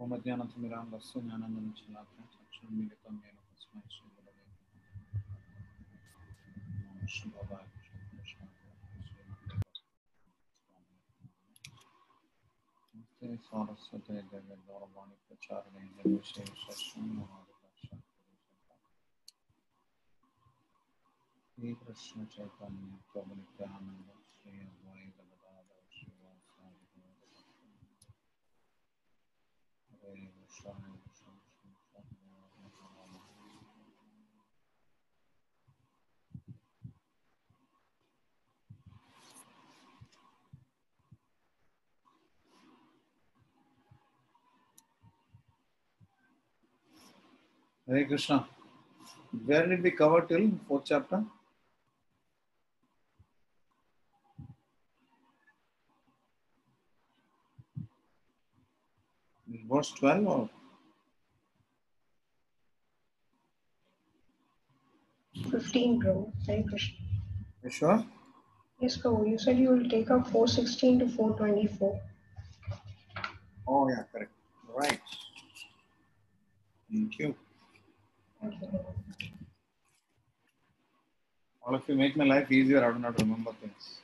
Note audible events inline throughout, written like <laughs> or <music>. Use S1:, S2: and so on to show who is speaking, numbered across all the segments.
S1: como Adriana Tumirano da Sonia Anandana Chilatra, Chakshur Militam Yena Pasmai Shivadeva. Shivadeva. Namaste Saraswati Devi Dharavani Pracharani Devi Shiva Shashram Mahadevasha Shri Krishna Chaitanya Prabhu Nityananda Hare Krishna. Where did we cover till fourth chapter? Verse 12 or
S2: 15, Prabhu. Hare Krishna.
S1: you sure?
S2: Yes, Prabhu. You said you will take up 416 to 424.
S1: Oh yeah, correct. Right. Thank you.
S2: Thank you.
S1: All of you make my life easier. I do not remember things.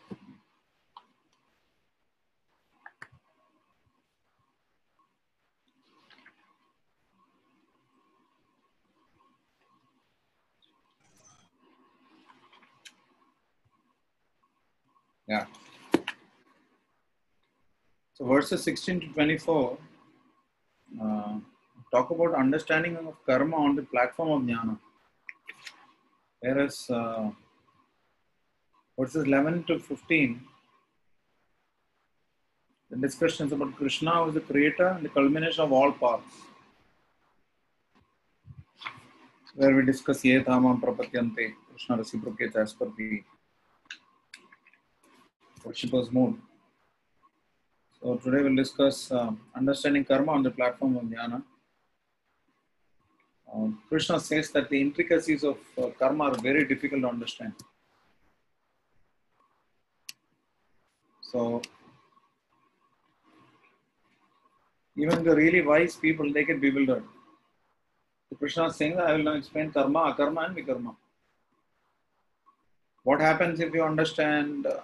S1: Yeah. So verses 16 to 24 uh, talk about understanding of karma on the platform of jnana. Whereas uh, verses 11 to 15, the discussion is about Krishna who is the creator and the culmination of all paths. Where we discuss ye dhamam prapatyante, Krishna reciprocates as per the worshipper's mood. So today we'll discuss uh, understanding karma on the platform of jnana. Uh, Krishna says that the intricacies of uh, karma are very difficult to understand. So even the really wise people they get bewildered. So Krishna is saying that I will now explain karma, akarma, and vikarma. What happens if you understand uh,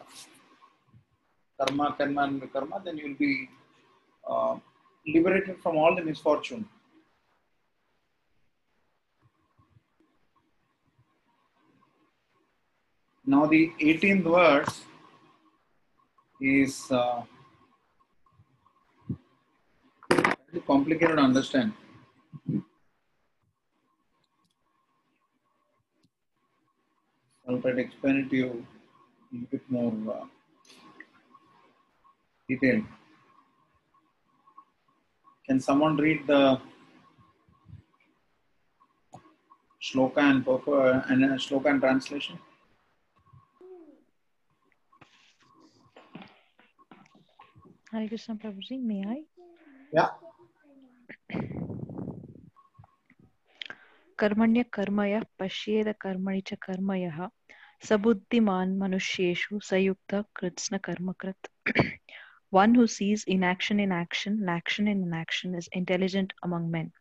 S1: karma, karma, and vikarma? Then you will be uh, liberated from all the misfortune. Now the 18th verse is uh, complicated to understand. I'll try to explain it to you a bit more uh, detailed. Can someone read the shloka and purport and uh, shloka and translation?
S3: Hare Krishna Prabhuji, may I?
S1: Yeah.
S3: कर्मण्य कर्मय पश्येद कर्मणि च कर्मयः सबुद्धिमान् मनुष्येषु सयुक्त कृत्स्न कर्मकृत् One who sees inaction in action and action in inaction is intelligent among men,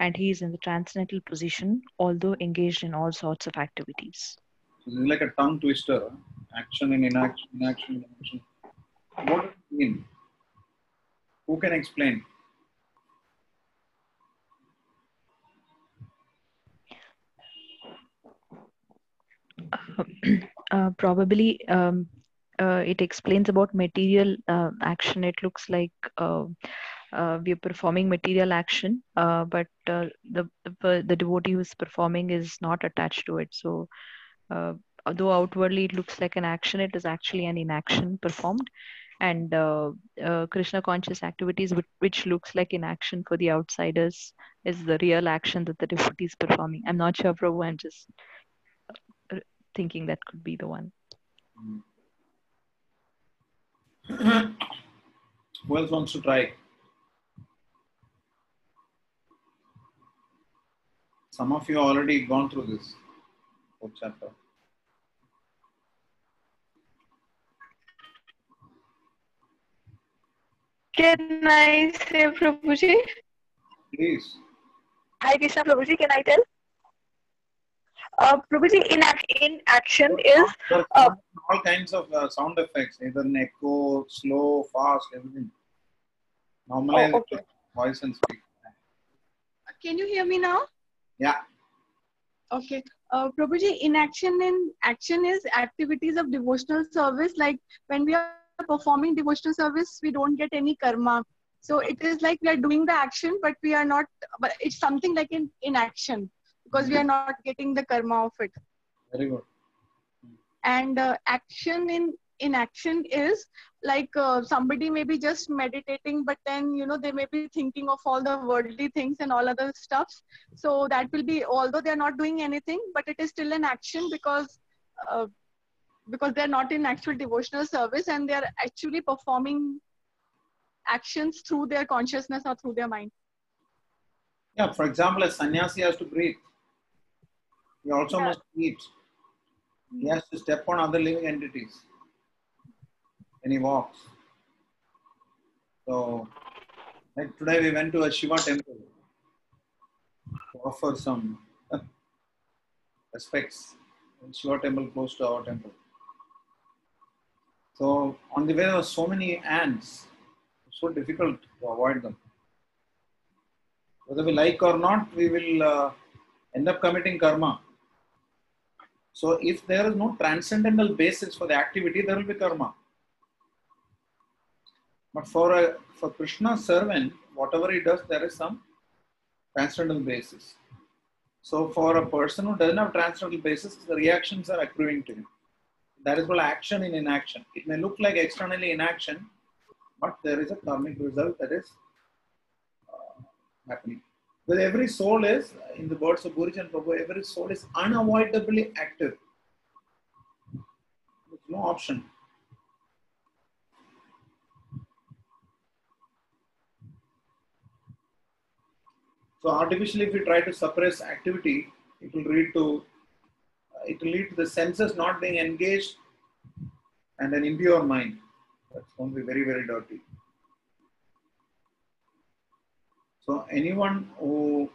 S3: and he is in the transcendental position, although engaged in all sorts of activities.
S1: This is like a tongue twister. Action and inaction, inaction inaction. What does it mean? Who can explain?
S3: uh, <clears throat> probably um, uh, it explains about material uh, action. It looks like uh, uh, we are performing material action, uh, but uh, the, the the devotee who is performing is not attached to it. So, although outwardly it looks like an action, it is actually an inaction performed. And Krishna conscious activities, which, which looks like inaction for the outsiders, is the real action that the devotee is performing. I'm not sure, Prabhu. I'm just thinking that could be the one.
S1: Who else wants to try? Some of you already gone through this fourth chapter.
S4: Can I say, Prabhuji?
S1: Please.
S4: Hi, Krishna Prabhuji, can I tell? Uh, Prabhuji, in, in action is Uh,
S1: all kinds of uh, sound effects, either an echo, slow, fast, everything. Normalize
S4: Oh, okay.
S1: voice and speak.
S5: Can you hear me now?
S1: Yeah.
S5: Okay. Uh, Prabhuji, inaction in action is activities of devotional service. Like when we are performing devotional service, we don't get any karma. So it is like we are doing the action, but we are not. But it's something like in inaction because we are not getting the karma of it.
S1: Very good.
S5: And uh, action in in action is like uh, somebody may be just meditating, but then you know they may be thinking of all the worldly things and all other stuff. So that will be although they are not doing anything, but it is still an action because uh, because they are not in actual devotional service and they are actually performing actions through their consciousness or through their mind.
S1: Yeah, for example, a sannyasi has to breathe. He also
S5: Yeah.
S1: must eat. He has to step on other living entities when he walks. So, like today we went to a Shiva temple to offer some respects. Shiva temple close to our temple. So on the way there were so many ants. It's so difficult to avoid them. Whether we like or not, we will uh, end up committing karma. So if there is no transcendental basis for the activity, there will be karma. But for a for Krishna's servant, whatever he does, there is some transcendental basis. So for a person who doesn't have transcendental basis, the reactions are accruing to him. That is called action in inaction. It may look like externally inaction, but there is a karmic result that is uh, happening. But every soul is, in the words of Gurujan Prabhu, every soul is unavoidably active. There's no option. So artificially, if we try to suppress activity, it will lead to uh, it will lead to the senses not being engaged and an impure mind. That's going to be very very dirty. So anyone who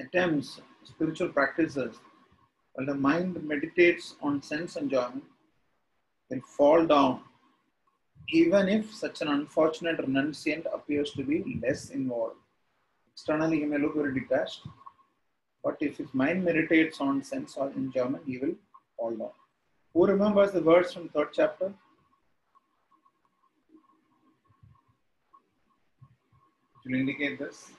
S1: attempts spiritual practices while the mind meditates on sense enjoyment will fall down even if such an unfortunate renunciant appears to be less involved. Externally, he may look very detached, but if his mind meditates on sense or enjoyment, he will fall down. Who remembers the verse from third chapter? Will indicate this.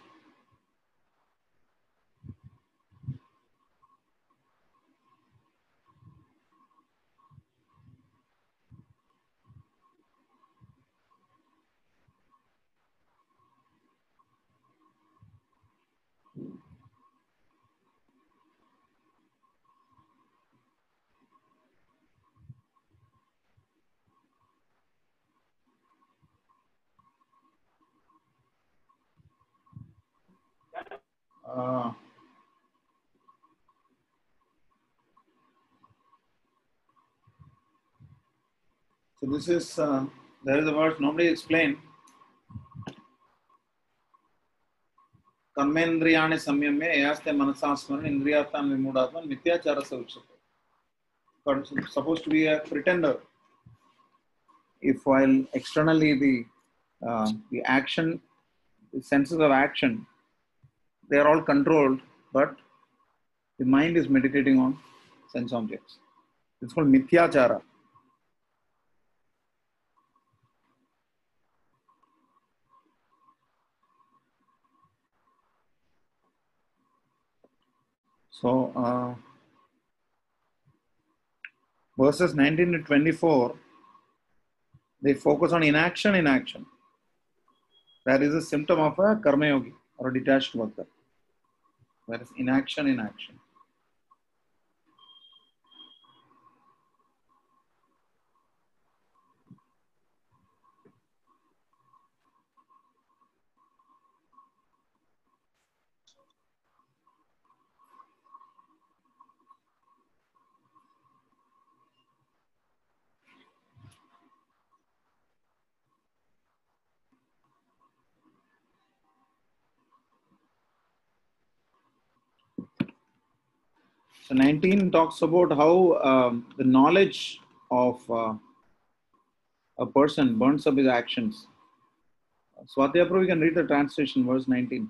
S1: Uh, so this is uh, there is a verse nobody explained. कर्मेन्द्रियाणि संयम्य यास्ते मनसा स्मरण इंद्रियातान विमूढ़ात्मन मिथ्याचार से उच्यते. But supposed to be a pretender. If while externally the uh, the action, the senses of action, they are all controlled, but the mind is meditating on sense objects. It's called mithyachara. So, uh, verses 19 to 24, they focus on inaction in action. That is a symptom of a karma yogi or a detached bhakta. That is inaction in action. So 19 talks about how um, the knowledge of uh, a person burns up his actions. Swatya Prabhu, you can read the translation, verse 19.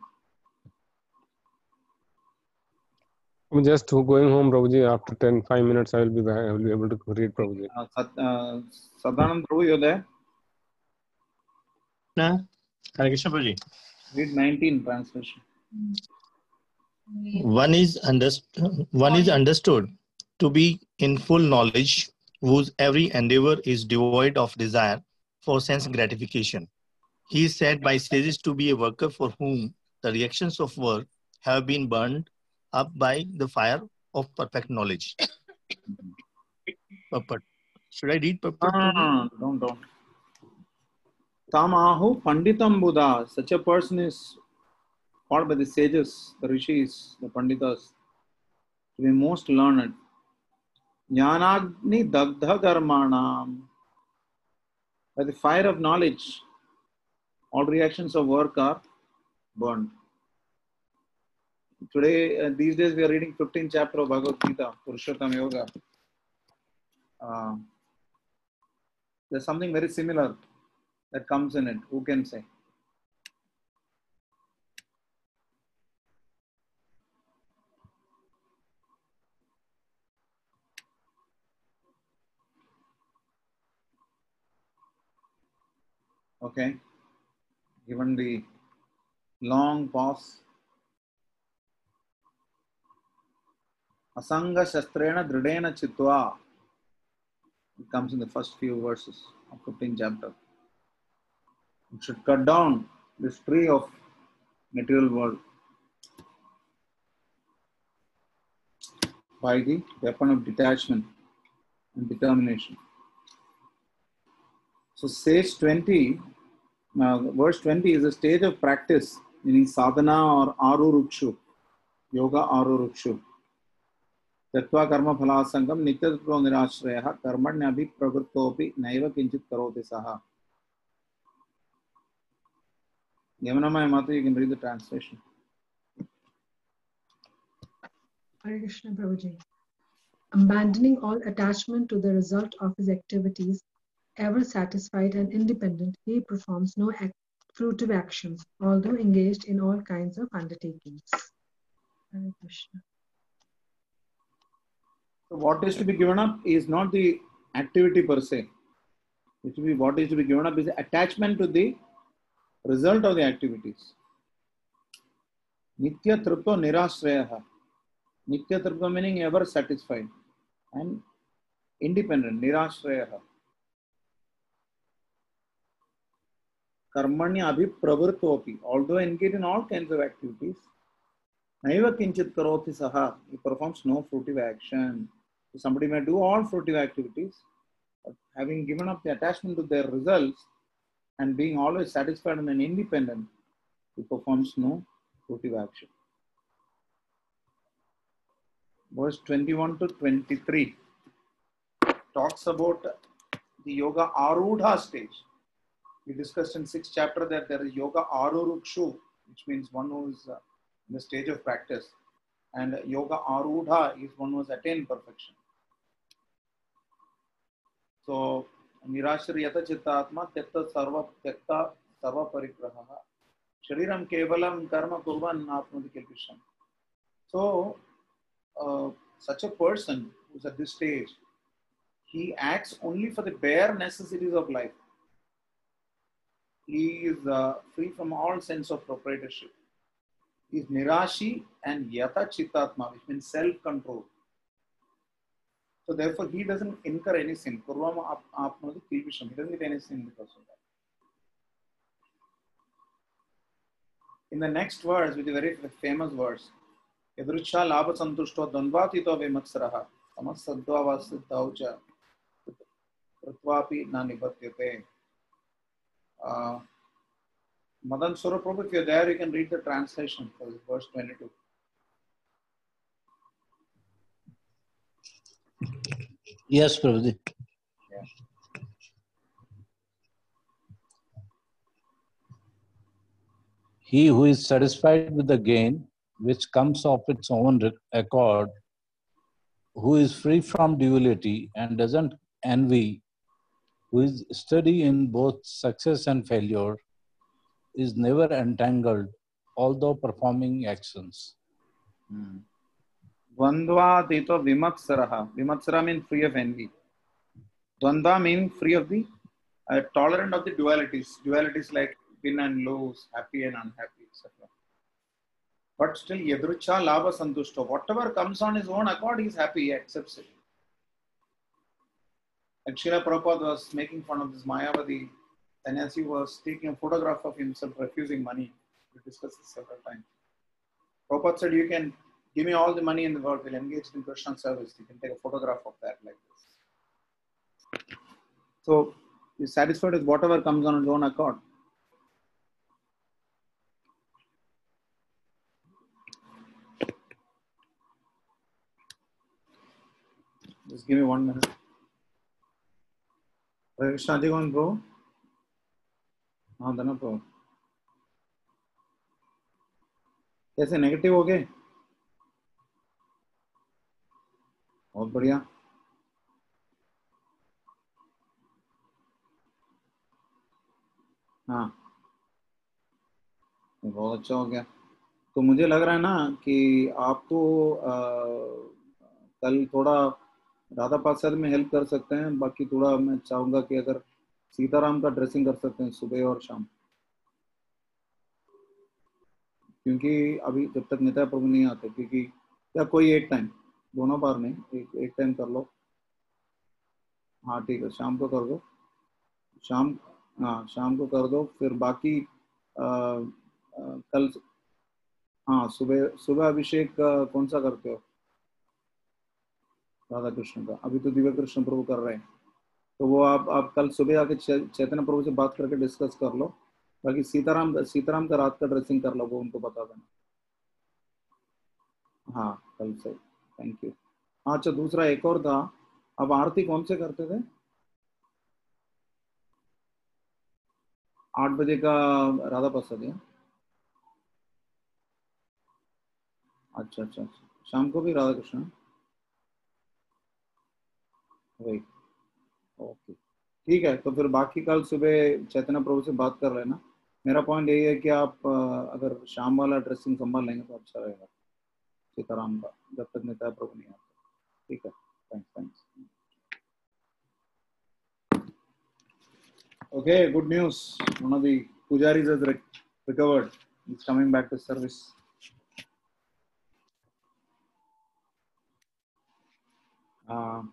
S6: I'm just going home, Prabhuji. After 10, 5 minutes, I will be back. I will be able to read Prabhuji.
S1: Uh, Sat, uh, Sadanand Prabhu, you're there?
S7: Krishna. Hare Krishna Prabhuji.
S1: Read 19 translation.
S7: One is understood. One is understood to be in full knowledge, whose every endeavor is devoid of desire for sense gratification. He is said by sages to be a worker for whom the reactions of work have been burned up by the fire of perfect knowledge. Should I read purport?
S1: Ah, don't, don't. Tamahu Panditam Buddha. Such a person is called by the sages, the rishis, the panditas, to be most learned. Jnanagni Dagdha Karmanam. By the fire of knowledge, all reactions of work are burned. Today, uh, these days, we are reading 15th chapter of Bhagavad Gita, Purushottam Yoga. Uh, there's something very similar that comes in it. Who can say? Okay. Given the long pause. Asanga Shastrena Dridena Chitwa. It comes in the first few verses of 15th chapter. It should cut down this tree of material world by the weapon of detachment and determination. So, stage 20, uh, verse 20 is a stage of practice, meaning sadhana or arurukshu, yoga arurukshu. त्यक्त्वा कर्म फलासंगम नित्यत्व निराश्रय कर्मण्यभि प्रवृत्तोपि नैव किंचित करोति सः Yamunamaya Mata, you can read the translation.
S8: Hare Krishna Prabhuji. Abandoning all attachment to the result of his activities, ever satisfied and independent, he performs no act- fruitive actions, although engaged in all kinds of undertakings. Hare Krishna.
S1: So what is to be given up is not the activity per se. It will be what is to be given up is the attachment to the result of the activities. Nitya tripto nirasrayaha. Nitya tripto meaning ever satisfied and independent. Nirasrayaha. Karmanya abhipravrittopi. Although engaged in all kinds of activities, naiva kinchit karoti saha. He performs no fruitive action. So somebody may do all fruitive activities, but having given up the attachment to their results and being always satisfied and independent, he performs no fruitive action. Verse 21 to 23 talks about the yoga arudha stage. We discussed in sixth chapter that there is yoga arurukshu, which means one who is uh, in the stage of practice, and yoga arudha is one who has attained perfection. So निराश्रयत चित्तात्मा त्यक्त सर्व त्यक्त सर्व परिग्रह शरीरम केवलम कर्म कुर्वन् आत्मति किल्पिषम so uh, such a person who's at this stage he acts only for the bare necessities of life He is uh, free from all sense of proprietorship he is nirashi and yata chittatma which means self control so therefore, he doesn't incur any sin. Kurvama apnodi kilvisham. He doesn't get any sin because of that. In the next verse, which is a very famous verse, labha santushto dvandvatito vimatsaraha samasadvava siddhaucha pratvapi na nibatyate. Uh, Madan Suraprabhu, if you're there, you can read the translation for verse 22.
S9: Yes, Prabhuji. He who is satisfied with the gain which comes of its own accord who is free from duality and doesn't envy, who is steady in both success and failure, is never entangled, although performing actions.
S1: Dvandvatito vimatsaraha. Vimatsara means free of envy. Dvandva means free of the uh, tolerant of the dualities. Dualities like win and lose, happy and unhappy, etc. But still, yadrucha lava santushto. Whatever comes on his own accord, he is happy, he accepts it. Like Srila Prabhupada was making fun of this Mayavadi, and as he was taking a photograph of himself refusing money, we discussed this several times. Prabhupada said, You can give me all the money in the world, we'll engage in Krishna service. You can take a photograph of that like this. So he's satisfied with whatever comes on his own accord. Just give me one minute. Bro? हाँ धना pro कैसे negative हो गए? बहुत बढ़िया। हाँ। बहुत अच्छा हो गया। तो मुझे लग रहा है ना कि आपको आ, कल थोड़ा राधा पासर में हेल्प कर सकते हैं बाकी थोड़ा मैं चाहूँगा कि अगर सीताराम का ड्रेसिंग कर सकते हैं सुबह और शाम। क्योंकि अभी जब तक नेता प्रभु नहीं आते क्योंकि या कोई एक टाइम दोनों बार नहीं एक एक टाइम कर लो। हाँ ठीक है शाम को कर दो। शाम हाँ शाम को कर दो फिर बाकी आ, आ, कल हाँ सुबह सुबह अभिषेक कौन सा करते हो? राधा कृष्ण का। अभी तो दिव्य कृष्ण प्रभु कर रहे हैं। तो वो आप आप कल सुबह आके चैतन्य प्रभु से बात करके डिस्कस कर लो। बाकी सीताराम सीताराम का रात का ड्रेसिंग कर लो, वो उनको बता देना। हाँ कल से। थैंक यू हाँ अच्छा दूसरा एक और था। अब आरती कौन से करते थे? आठ बजे का राधा प्रसाद अच्छा अच्छा अच्छा। शाम को भी राधा कृष्ण। वही। ओके ठीक है तो फिर बाकी कल सुबह चैतन्य प्रभु से बात कर लेना। मेरा पॉइंट यही है कि आप अगर शाम वाला ड्रेसिंग संभाल लेंगे तो अच्छा रहेगा। सीताराम का जब तक नेता प्रभु नहीं आता। ठीक है? Thanks thanks Okay, good news. One of the pujaris has re recovered. He's coming back to service. Uh,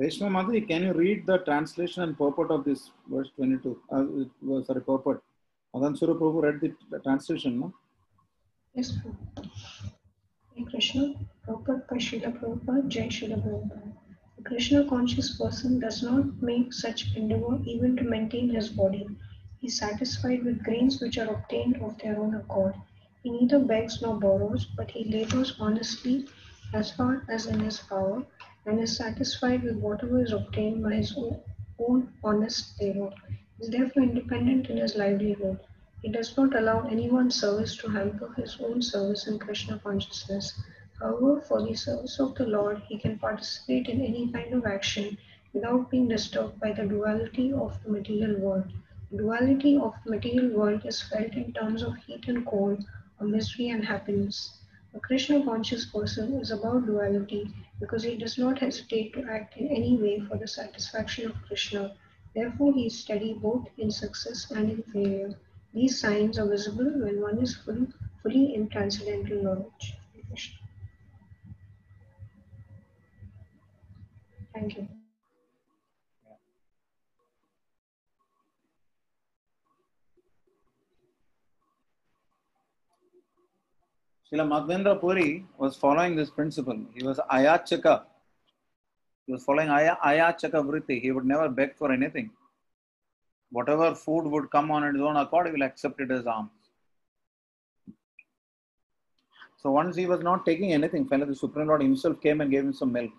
S1: Reshma Madhuri, can you read the translation and purport of this verse 22? Uh, sorry, purport. Adan Sura Prabhu read the, the translation, no?
S2: Yes, Prabhu. Hare Krishna, purport by Srila Prabhupada, Jai Srila Prabhupada. A Krishna conscious person does not make such endeavor even to maintain his body. He is satisfied with grains which are obtained of their own accord. He neither begs nor borrows, but he labors honestly as far as in his power and is satisfied with whatever is obtained by his own, honest labor. He is therefore independent in his livelihood. He does not allow anyone's service to hamper his own service in Krishna consciousness. However, for the service of the Lord, he can participate in any kind of action without being disturbed by the duality of the material world. The duality of the material world is felt in terms of heat and cold, or misery and happiness. A Krishna conscious person is about duality because he does not hesitate to act in any way for the satisfaction of Krishna. Therefore, he is steady both in success and in failure. These signs are visible when one is fully, fully in transcendental knowledge. Thank you.
S1: Srila Madhavendra Puri was following this principle. He was ayachaka. He was following aya, ayachaka vritti. He would never beg for anything. Whatever food would come on his own accord, he will accept it as alms. So once he was not taking anything, finally the Supreme Lord himself came and gave him some milk.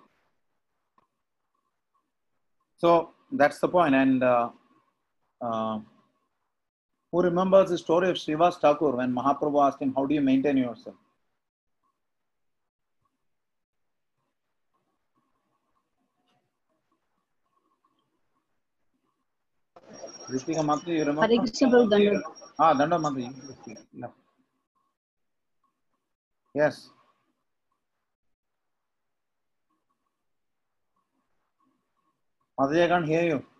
S1: So that's the point. And uh, uh, Who remembers the story of Srivas Thakur when Mahaprabhu asked him, How do you maintain yourself? Ritika you remember?
S10: Hare Krishna Danda.
S1: Ah, Danda. Yeah. Yes. Mataji, I can't hear you.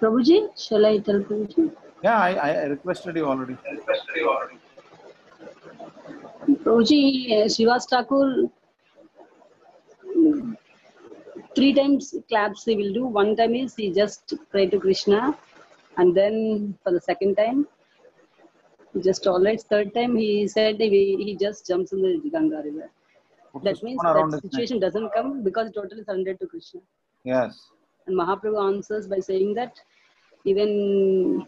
S10: Prabhuji, shall I tell Prabhuji?
S1: Yeah, I, I requested you already.
S10: Prabhuji, uh, Srivas Thakur, three times claps he will do. One time is he just pray to Krishna, and then for the second time, just tolerates. Third time he said he, he just jumps in the Ganga river.
S1: Put
S10: That means that situation doesn't come because totally surrendered to Krishna.
S1: Yes.
S10: And Mahaprabhu answers by saying that even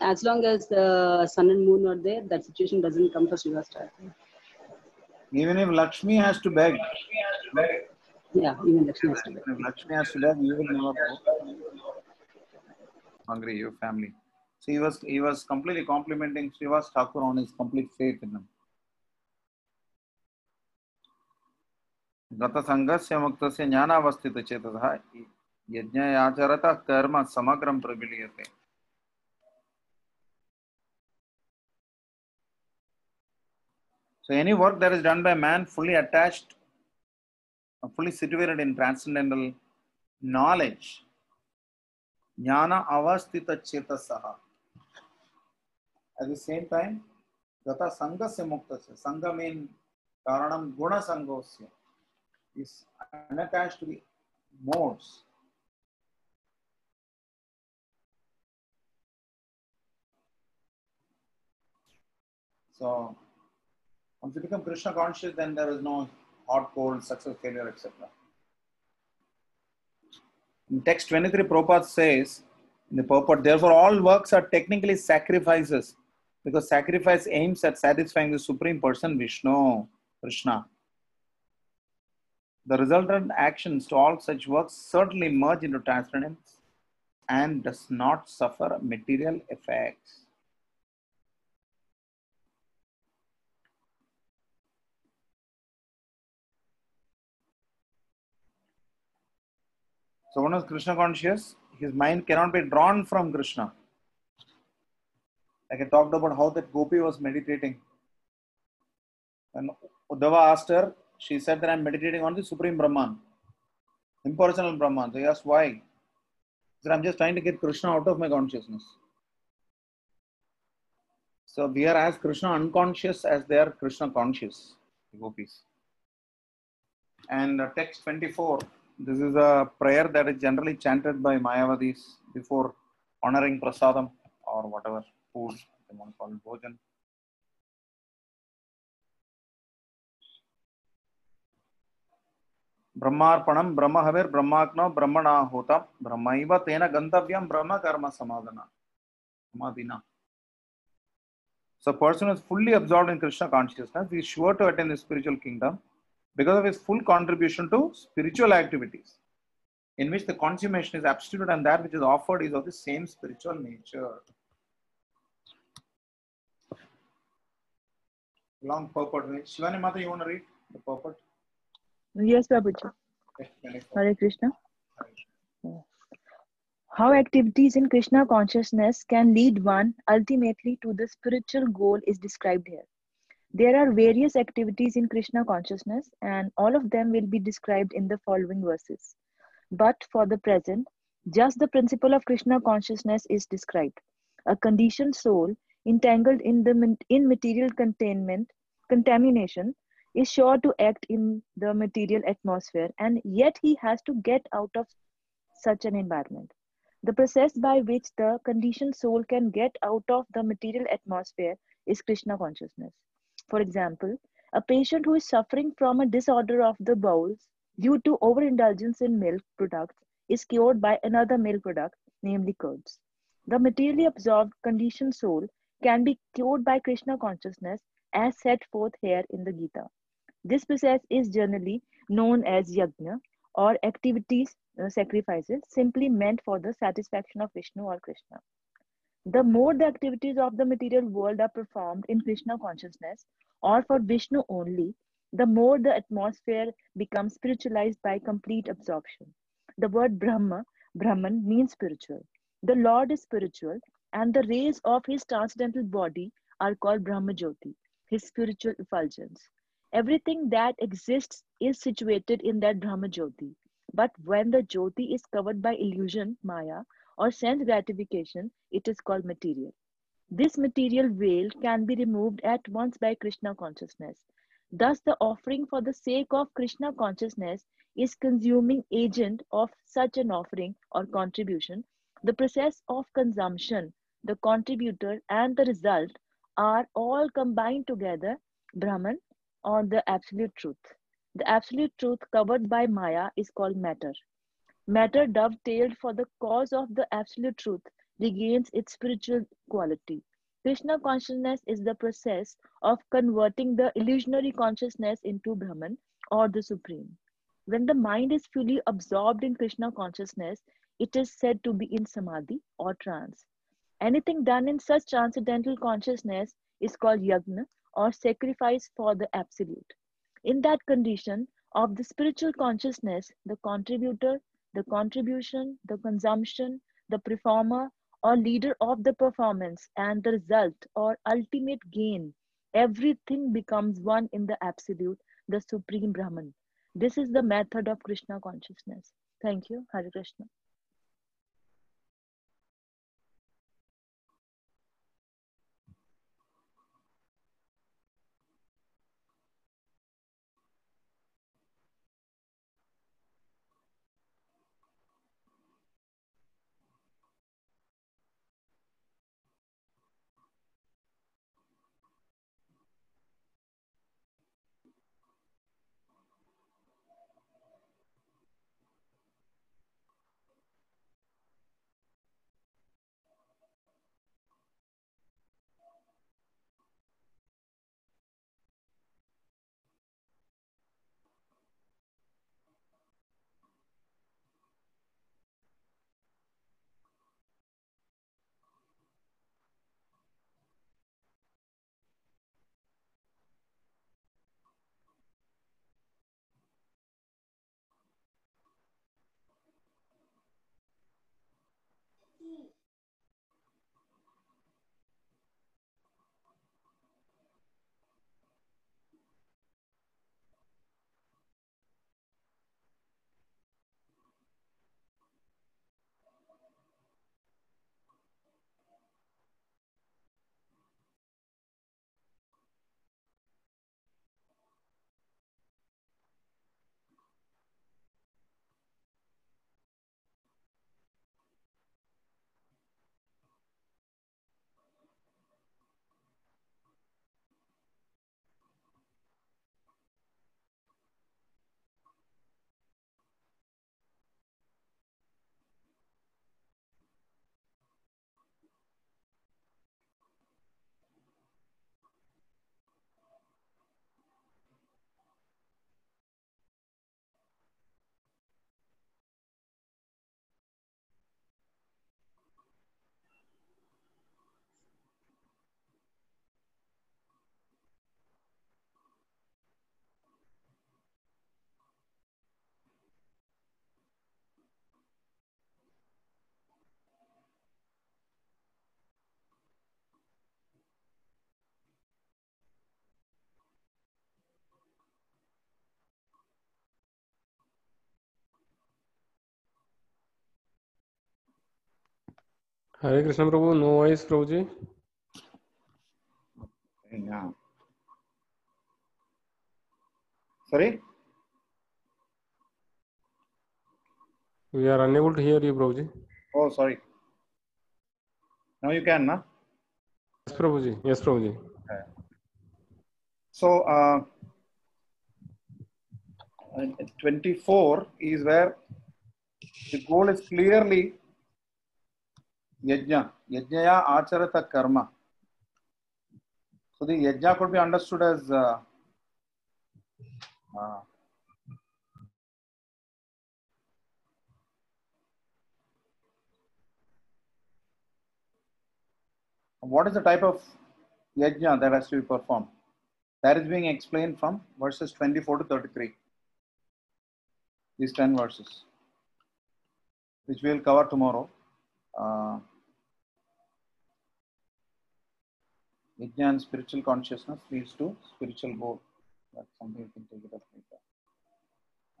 S10: as long as the sun and moon are there, that situation doesn't come for Srivas Thakur.
S1: Even if Lakshmi has to beg,
S10: Yeah, even Lakshmi has to be.
S1: if Lakshmi has to beg, you will never go. Hungry, your family. So he was he was completely complimenting Srivas Thakur on his complete faith in him. गतसङ्गस्य मुक्तस्य ज्ञानावस्थितचेतसः यज्ञयाचरतः कर्म समग्रं प्रविलीयते So any work that is done by man fully attached, uh, fully situated in transcendental knowledge, jnana avastita chetasaha. At the same time, gata sangasya muktasya, sangha mean karanam guna sangosya, is unattached to the modes. So once you become Krishna conscious, then there is no hot, cold, success, failure, etc. In text 23, Prabhupada says, in the purport, therefore all works are technically sacrifices because sacrifice aims at satisfying the Supreme Person, Vishnu, Krishna. The resultant actions to all such works certainly merge into transcendence and does not suffer material effects. So one is Krishna conscious, his mind cannot be drawn from Krishna. Like I talked about how that Gopi was meditating. And Uddhava asked her, she said that I'm meditating on the Supreme Brahman, impersonal Brahman. So he asked why. He said, I'm just trying to get Krishna out of my consciousness. So we are as Krishna unconscious as they are Krishna conscious, gopis. And uh, text 24, this is a prayer that is generally chanted by Mayavadis before honoring prasadam or whatever food they want to call it, bhojan. ब्रह्मार्पणम ब्रह्म हविर ब्रह्माग्नो ब्रह्मणा होता ब्रह्मैव तेन गंतव्यम ब्रह्म कर्म समाधना So a person who is fully absorbed in Krishna consciousness is sure to attain the spiritual kingdom because of his full contribution to spiritual activities, in which the consummation is absolute and that which is offered is of the same spiritual nature. Long purport. Shivani Mata, you want to read the purport?
S11: Yes,
S1: 24.
S11: Hare Krishna. How activities in Krishna consciousness can lead one ultimately to the spiritual goal is described here. There are various activities in Krishna consciousness, and all of them will be described in the following verses. But for the present, just the principle of Krishna consciousness is described. A conditioned soul entangled in the in material containment contamination is sure to act in the material atmosphere, and yet he has to get out of such an environment. The process by which the conditioned soul can get out of the material atmosphere is Krishna consciousness. For example, a patient who is suffering from a disorder of the bowels due to overindulgence in milk products is cured by another milk product, namely curds. The materially absorbed conditioned soul can be cured by Krishna consciousness as set forth here in the Gita. This process is generally known as yajna or activities, uh, sacrifices, simply meant for the satisfaction of Vishnu or Krishna. The more the activities of the material world are performed in Krishna consciousness or for Vishnu only, the more the atmosphere becomes spiritualized by complete absorption. The word Brahma, Brahman, means spiritual. The Lord is spiritual, and the rays of his transcendental body are called Brahma Jyoti, his spiritual effulgence. Everything that exists is situated in that Brahma Jyoti. But when the Jyoti is covered by illusion, Maya, or sense gratification, it is called material. This material veil can be removed at once by Krishna consciousness. Thus, the offering for the sake of Krishna consciousness is consuming agent of such an offering or contribution. The process of consumption, the contributor, and the result are all combined together, Brahman, or the absolute truth. The absolute truth covered by Maya is called matter. Matter dovetailed for the cause of the absolute truth regains its spiritual quality. Krishna consciousness is the process of converting the illusionary consciousness into Brahman or the Supreme. When the mind is fully absorbed in Krishna consciousness, it is said to be in samadhi or trance. Anything done in such transcendental consciousness is called yagna or sacrifice for the absolute. In that condition of the spiritual consciousness, the contributor, the contribution, the consumption, the performer, or leader of the performance, and the result or ultimate gain, everything becomes one in the absolute, the supreme Brahman. This is the method of Krishna consciousness. Thank you. Hare Krishna.
S6: Hare Krishna Prabhu, no voice Prabhuji.
S1: Yeah. Sorry?
S6: We are unable to hear you Prabhuji.
S1: Oh, sorry. Now you can, na?
S6: Yes Prabhuji. Yes Prabhuji.
S1: Okay. So, uh, uh, 24 is where the goal is clearly yajna. Yajnaya acharata karma. So the yajna could be understood as uh, Uh, what is the type of yajna that has to be performed? That is being explained from verses 24 to 33. These 10 verses, which we will cover tomorrow. Uh, Yajna and spiritual consciousness leads to spiritual goal. That's something you can take it up later.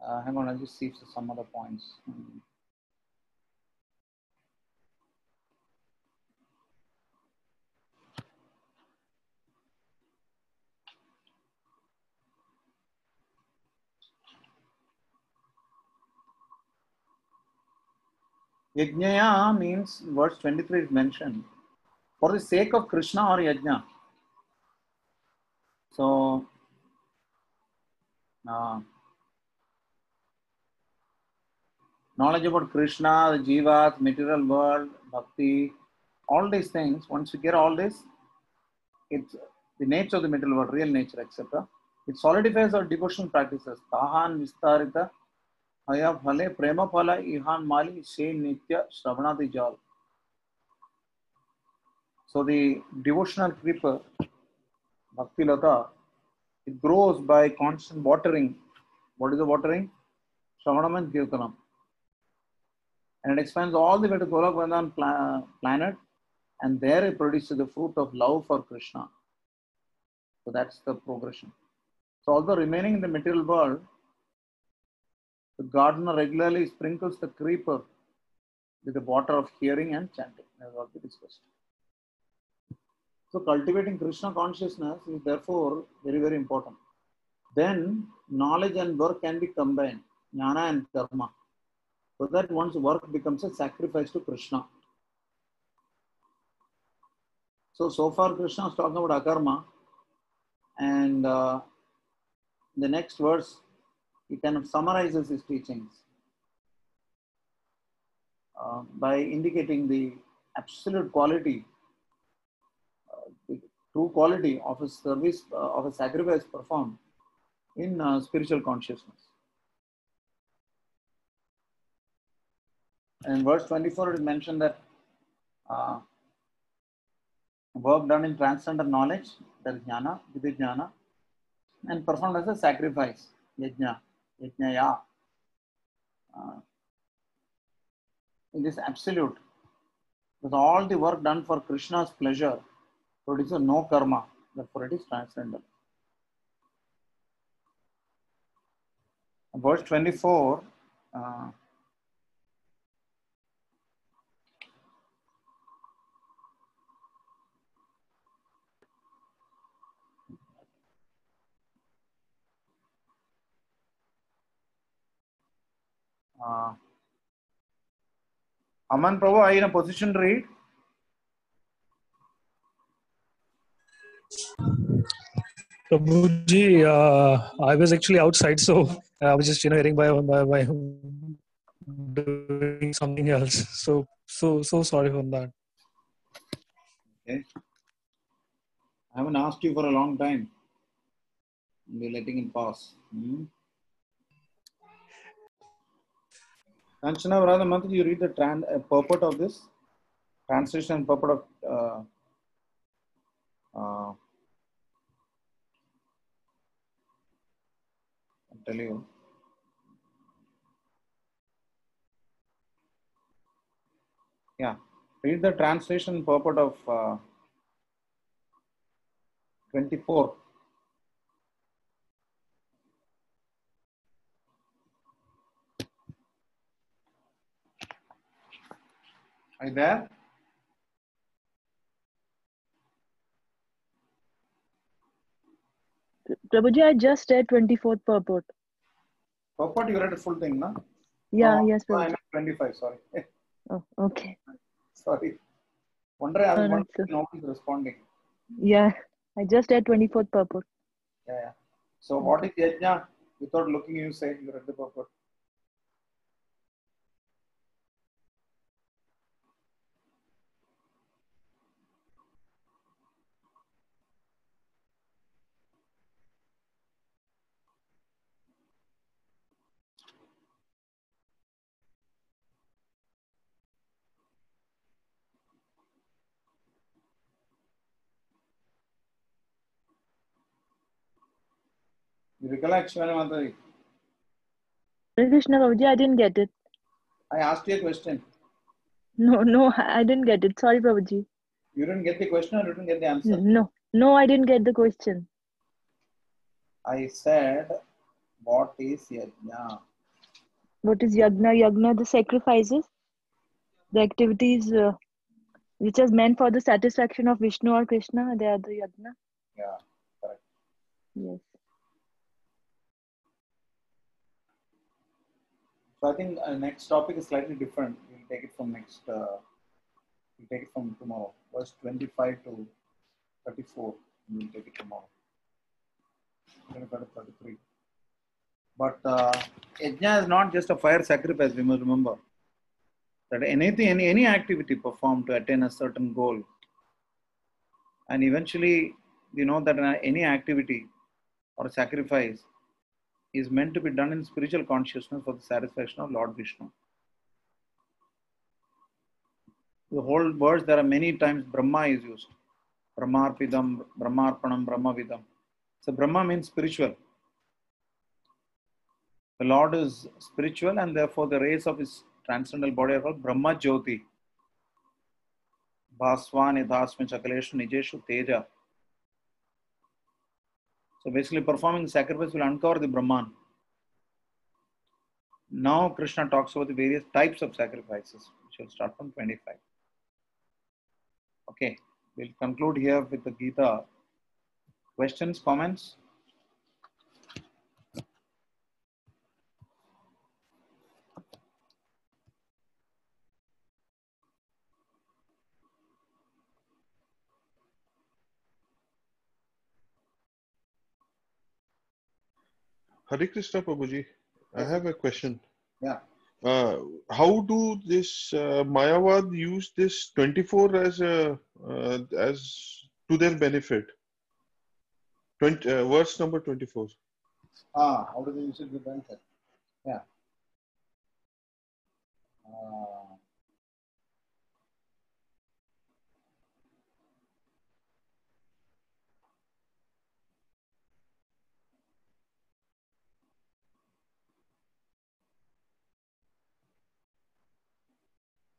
S1: Uh, hang on, I'll just see if there's some other points. Hmm. Yajnaya means verse 23 is mentioned for the sake of Krishna or Yajna. So, uh, knowledge about Krishna, the Jivas, material world, bhakti, all these things, once you get all this, it's the nature of the material world, real nature, etc. It solidifies our devotional practices. Tahan Vistarita Haya Phale Prema Phala Ihan Mali Se Nitya Shravanati Jal. So the devotional creeper, Bhakti Lata, it grows by constant watering. What is the watering? Shravanam and Kirtanam. And it expands all the way to Golok Vrindavan pla- planet, and there it produces the fruit of love for Krishna. So that's the progression. So although remaining in the material world, the gardener regularly sprinkles the creeper with the water of hearing and chanting, as already discussed. So cultivating Krishna consciousness is therefore very, very important. Then knowledge and work can be combined, jnana and karma, so that one's work becomes a sacrifice to Krishna. So, so far Krishna is talking about akarma, and uh, the next verse, he kind of summarizes his teachings uh, by indicating the absolute quality, the true quality of a service, uh, of a sacrifice performed in uh, spiritual consciousness. In verse 24, it is mentioned that uh, work done in transcendental knowledge, that is jnana, and performed as a sacrifice, yajna, yajnaya. Uh, it is absolute. With all the work done for Krishna's pleasure, produces no karma, therefore it is transcendental. Verse 24. Uh, Uh, Aman Prabhu, you in a position to read?
S12: Prabhuji, uh, I was actually outside, so I was just you know hearing by by, by doing something else. So so so sorry for that.
S1: Okay. I haven't asked you for a long time. We're letting it pass. Hmm? Kanchana you read the tran- uh, purport of this? Translation purport of uh, uh, I'll tell you. Yeah, read the translation purport of uh, 24. Are you there?
S11: Prabhuji, I just read 24th purport.
S1: Purport, you read the full thing, no?
S11: Yeah,
S1: Oh,
S11: yes,
S1: no. I'm 25, sorry.
S11: Oh, okay. <laughs>
S1: sorry. Wonder, I
S11: No,
S1: was
S11: no,
S1: wondering
S11: it's
S1: responding.
S11: Yeah, <laughs> I just read 24th purport.
S1: Yeah, yeah. So, what is yajna? Without looking, you say you read the purport. You recollect Shivani Mataji?
S11: Hare Krishna Prabhuji, I didn't get it.
S1: I asked you a question.
S11: No, no, I didn't get it. Sorry, Prabhuji.
S1: You didn't get the question or you didn't get the answer?
S11: No, no, I didn't get the question.
S1: I said, what is yajna?
S11: What is yagna? Yagna, the sacrifices, the activities uh, which is meant for the satisfaction of Vishnu or Krishna, they are the yagna.
S1: Yeah, correct.
S11: Yes.
S1: So I think uh, next topic is slightly different. We'll take it from next. Uh, we'll take it from tomorrow. Verse 25 to 34. We'll take it tomorrow. 25 to 33. But uh, yajna is not just a fire sacrifice. We must remember that anything, any any activity performed to attain a certain goal, and eventually, you know that uh, any activity or sacrifice is meant to be done in spiritual consciousness for the satisfaction of Lord Vishnu. The whole verse, there are many times Brahma is used. Brahmarpidam, Brahmarpanam, Brahmavidam. So Brahma means spiritual. The Lord is spiritual and therefore the rays of his transcendental body are called Brahma Jyoti. Bhaswan, Nijeshu, Teja. So basically, performing the sacrifice will uncover the Brahman. Now, Krishna talks about the various types of sacrifices, which will start from 25. Okay, we'll conclude here with the Gita. Questions, comments?
S13: Hare Krishna Prabhuji, I have a question.
S1: Yeah.
S13: Uh, how do this uh, Mayavad use this 24 as a uh, as to their benefit? 20, uh, verse number 24.
S1: Ah, how do they use it with benefit? Yeah. Uh,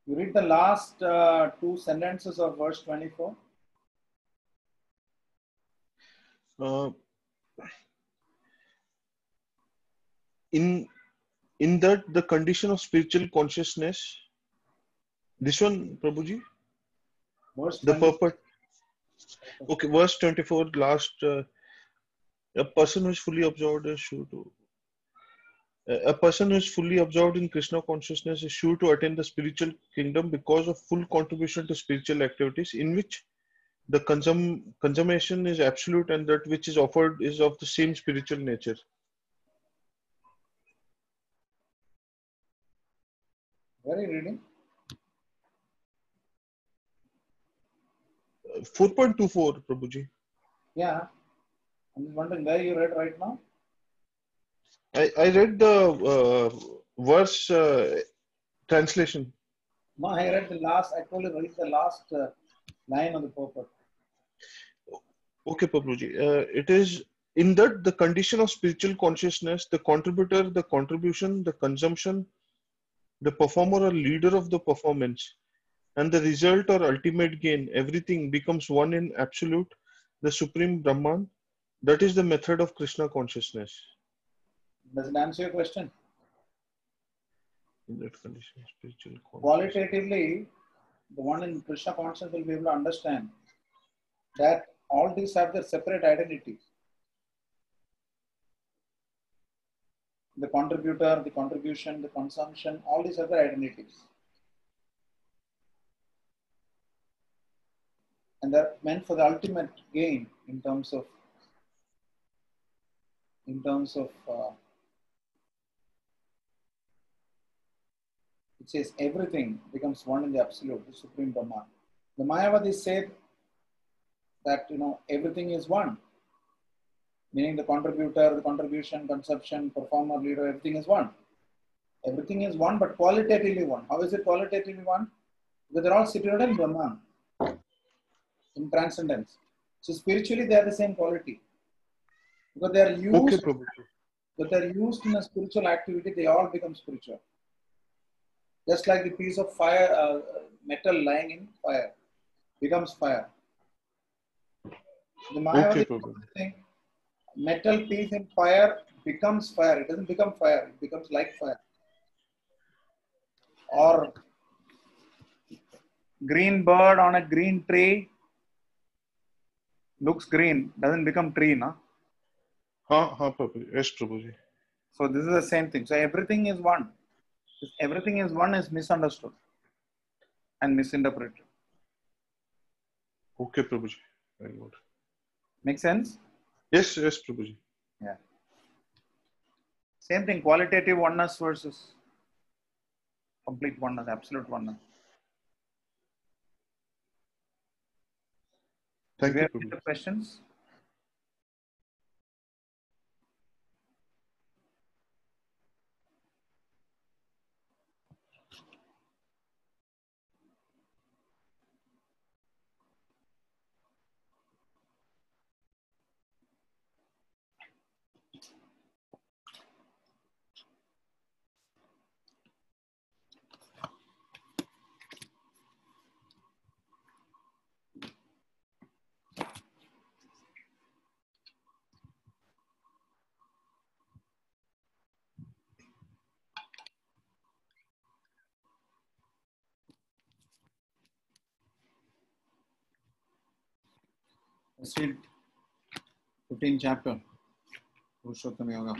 S1: you read the last uh, two sentences of verse 24.
S13: Uh, in in that the condition of spiritual consciousness, this one, Prabhuji,
S1: Verse
S13: the purpose. Okay, verse 24, last. Uh, a person who is fully absorbed is sure to. A person who is fully absorbed in Krishna consciousness is sure to attain the spiritual kingdom because of full contribution to spiritual activities, in which the consum consummation is absolute and that which is offered is of the same spiritual nature.
S1: Where are you reading?
S13: 4.24, Prabhuji.
S1: Yeah. I'm wondering where you read right now.
S13: I, I read the uh, verse uh, translation.
S1: No, I read the last. I told you read the last uh, line of the purport.
S13: Okay, Prabhuji. Uh, it is in that the condition of spiritual consciousness, the contributor, the contribution, the consumption, the performer or leader of the performance, and the result or ultimate gain, everything becomes one in absolute, the supreme Brahman. That is the method of Krishna consciousness.
S1: Does it answer your question?
S13: In that condition, spiritual.
S1: Qualitatively, the one in Krishna consciousness will be able to understand that all these have their separate identities. The contributor, the contribution, the consumption, all these have their identities. And they're meant for the ultimate gain in terms of in terms of uh, it says everything becomes one in the absolute, the supreme Brahman. The Mayavadis said that you know everything is one, meaning the contributor, the contribution, consumption, performer, leader, everything is one. Everything is one, but qualitatively one. How is it qualitatively one? Because they're all situated in Brahman, in transcendence. So spiritually, they are the same quality. Because they are used,
S13: Okay,
S1: but they're used in a spiritual activity, they all become spiritual. Just like the piece of fire, uh, metal lying in fire becomes fire. The Mayavadi
S13: Okay,
S1: thing, metal piece in fire becomes fire. It doesn't become fire, it becomes like fire. Or green bird on a green tree looks green, doesn't become tree, no?
S13: हाँ हाँ Prabhuji. Yes, Prabhuji.
S1: So this is the same thing. So everything is one. Everything is one is misunderstood and misinterpreted.
S13: Okay, Prabhuji. Very good.
S1: Make sense?
S13: Yes, yes, Prabhuji.
S1: Yeah. Same thing, qualitative oneness versus complete oneness, absolute oneness.
S13: Thank
S1: Do
S13: you,
S1: have any questions? Steel fifteen chapter Purushottam Yoga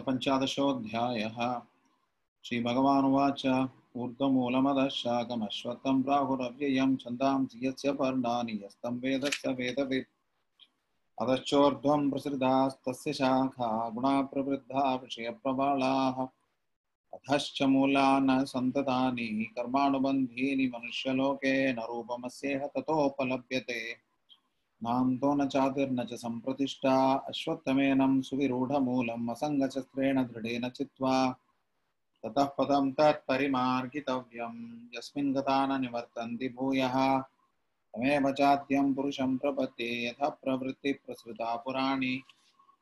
S1: पञ्चादशोऽध्यायः. श्रीभगवानुवाच ऊर्ध्वमूलमदशाकमश्वत्थं प्राहुरव्ययं छन्दांसि यस्य पर्णानि यस्तं वेदस्य शाखा विषयप्रबालाः। विषयप्रबलाः अधश्च मूलान् सन्ततानि कर्मानुबन्धीनि मनुष्यलोके न रूपमस्येह ततोपलभ्यते। नान्तो न चातिर्न च सम्प्रतिष्ठा, अश्वत्थमेनं सुविरूढमूलम्, असङ्गशस्त्रेण दृढेन चित्वा, ततः पदं तत्परिमार्गितव्यं यस्मिन् गता न निवर्तन्ति भूयः, तमेव चाद्यं पुरुषं प्रपत्ति यथा प्रवृत्तिप्रसृता पुराणि।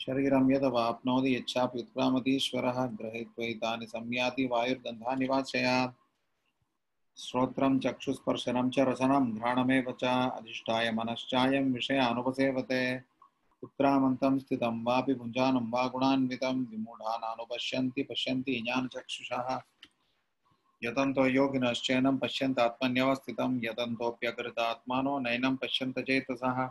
S1: शरीरं यदवाप्नोति यच्चापि उत्क्रामतीश्वरः गृहीत्वैतानि संयाति वायुर्गन्धानि वाचयात् श्रोत्रं, चक्षुस्पर्शनं च रसनं घ्राणमेव च अधिष्ठाय मनश्चायं विषयानुपसेवते। उत्क्रामन्तं स्थितं वापि भुञ्जानं वा गुणान्वितं, विमूढानानुपश्यन्ति, पश्यन्ति ज्ञानचक्षुषः। यतन्तो योगिनश्चैनं पश्यन्तात्मन्यवस्थितं, यतन्तोऽप्यकृतात्मानो नैनं पश्यन्त चेतसः।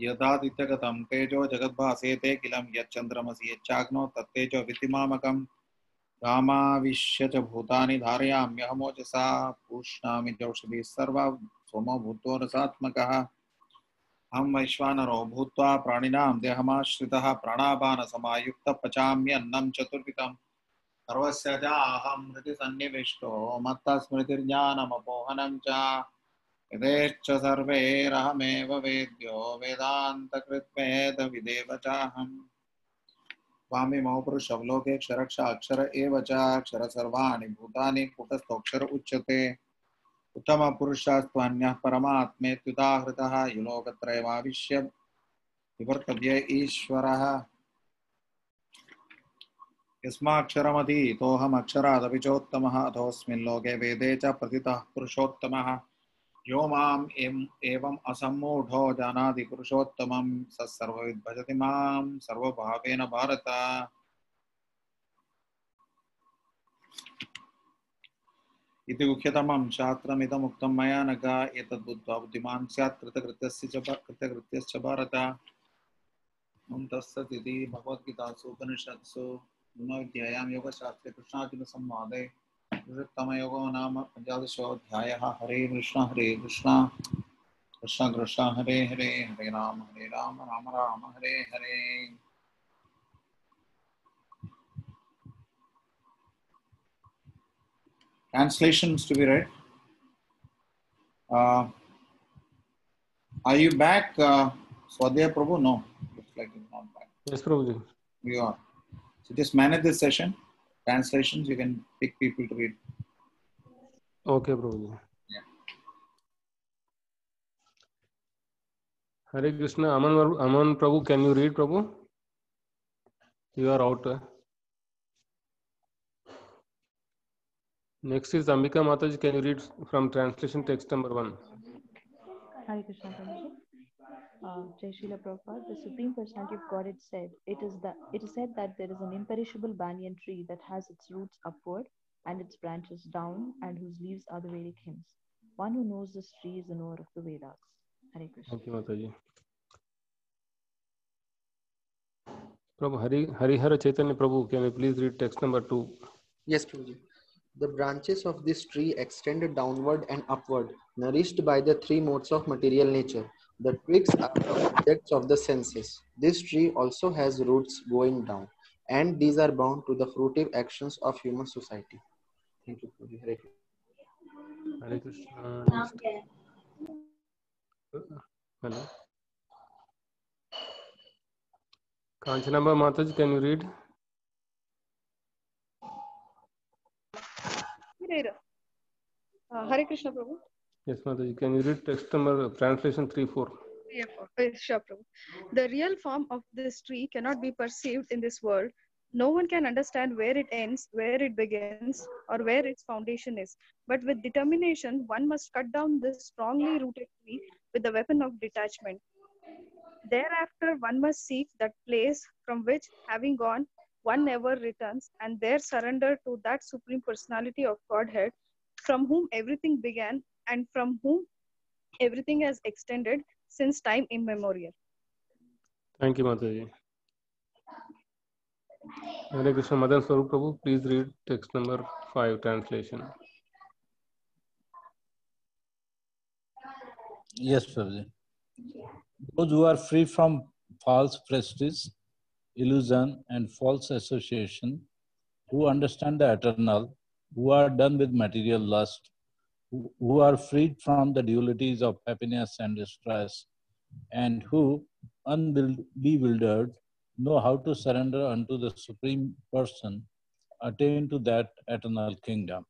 S1: यदादित्यगतं तेजो जगद्भासेते किलं यच्चन्द्रमसि यच्चाग्नो तत्तेजो वितिमामकं रामाविश्य च भूतानि धारयाम्यहमोजसा, पूष्णामि चौषधिः सर्वा सोमो भूतो रसात्मकः अहं वैश्वानरो भूत्वा प्राणिनां देहमाश्रितः प्राणापानसमायुक्तः पचाम्यन्नं चतुर्विधम् सर्वस्य चाहं हृदि सन्निविष्टो मत्तः स्मृतिर्ज्ञानमपोहनं च। यथेच्छ सर्वैरहमेव वेद्यो वेदान्तकृद्वेदविदेव चाहम् स्वामिमौ पुरुषवलोके क्षरक्ष अक्षर एव च अक्षर सर्वाणि भूतानि कुटस्थोऽक्षर उच्यते। उत्तमपुरुषस्त्वन्यः परमात्मेत्युदाहृतः युलोकत्रयमाविश्य विवर्तव्य ईश्वरः। यस्माक्षरमधीतोऽहमक्षरादपि चोत्तमः अथोऽस्मिन् लोके वेदे च प्रतितः पुरुषोत्तमः। यो माम् एवम् असम्मूढो जानाति पुरुषोत्तमं स सर्वविद् भजति सर्वभावेन भारत। इति मुख्यतमं शास्त्रमिदमुक्तं मया नघ एतद्बुद्ध्वा बुद्धिमान् स्यात्, कृतकृत्यस्य च कृतकृत्यश्च भारत। तत्सदिति भगवद्गीतासु, उपनिषत्सु ब्रह्मविद्यायां योगशास्त्रे कृष्णार्जुनसंवादे। निवृत्तमयोगो नाम पञ्चादशोऽध्यायः हरे कृष्ण हरे कृष्ण कृष्ण कृष्ण हरे हरे हरे राम हरे Ram Ram Ram Hare Hare Translations to be read. Uh, are you back, uh, Swadhyaya Prabhu? No, looks like you're not back.
S6: Yes, Prabhuji.
S1: You are. So just manage this session. Translations, you can pick people to read.
S6: Okay, Prabhuji.
S1: Yeah.
S6: Hare Krishna. Aman, Aman Prabhu, can you read, Prabhu? You are out. eh? Next is Ambika Mataji. Can you read from translation text number one?
S11: Hare Krishna Prabhuji. Uh, Jai Srila Prabhupada, the Supreme Personality of Godhead said, it is, that, it is said that there is an imperishable banyan tree that has its roots upward and its branches down and whose leaves are the Vedic hymns. One who knows this tree is the knower of the Vedas. Hare Krishna.
S6: Thank you, Mataji. Prabhu, Hari, Harihara Chaitanya Prabhu, can you please read text number two?
S14: Yes, Prabhuji. The branches of this tree extend downward and upward, nourished by the three modes of material nature. The twigs are the objects of the senses. This tree also has roots going down, and these are bound to the fruitive actions of human society. Thank you, Hare Krishna.
S6: Hare Krishna. Next. Hello. Kanchanaba Mataji, can you read?
S15: Uh, Hare Krishna Prabhu.
S6: Yes, Mataji. Can you read text number translation 3 4?
S15: Yeah, uh, sure, Prabhu. The real form of this tree cannot be perceived in this world. No one can understand where it ends, where it begins, or where its foundation is. But with determination, one must cut down this strongly rooted tree with the weapon of detachment. Thereafter, one must seek that place from which, having gone, one never returns, and there surrender to that Supreme Personality of Godhead, from whom everything began and from whom everything has extended since time immemorial.
S6: Thank you, Mataji. Hare Krishna Madan Swarup Prabhu, please read text number 5 translation.
S9: Yes, Prabhuji. Those who are free from false prestige, illusion, and false association, who understand the eternal, who are done with material lust, who, are freed from the dualities of happiness and distress, and who, unbewildered, know how to surrender unto the Supreme Person, attain to that eternal kingdom.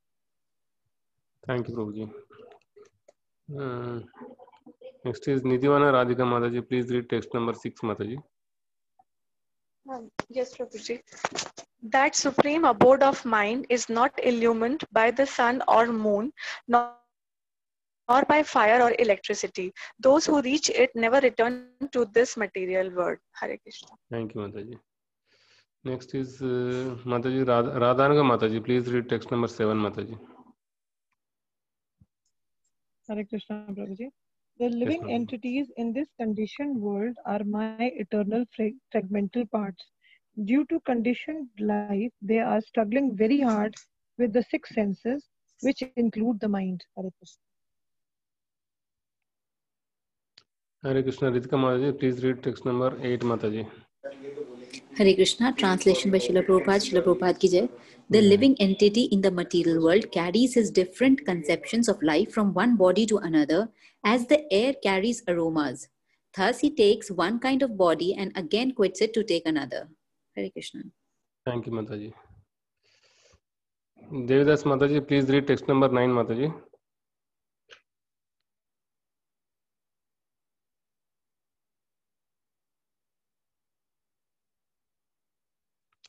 S6: Thank you, Prabhuji. Uh, next is Nidivana Radhika Mataji. Please read text number 6, Mataji.
S4: Yes, Prabhuji. That supreme abode of mind is not illumined by the sun or moon, nor, nor by fire or electricity. Those who reach it never return to this material world. Hare Krishna.
S6: Thank you, Mataji. Next is uh, Mataji Radha, Radhanaga Mataji. Please read text number 7, Mataji.
S16: Hare Krishna, Prabhuji. The living
S6: ma'am.
S16: entities in this conditioned world are my eternal fra- fragmental parts. Due to conditioned life, they are struggling very hard with the six senses, which include the mind. Hare Krishna.
S6: Hare Krishna Ritika Mataji. Please read text number 8, Mataji.
S17: Hare Krishna, translation by Srila Prabhupada, Srila Prabhupada ki jai. The hmm. living entity in the material world carries his different conceptions of life from one body to another as the air carries aromas. Thus, he takes one kind of body and again quits it to take another. Hare Krishna.
S6: Thank you, Mataji. Devidas Mataji, please read text number 9, Mataji.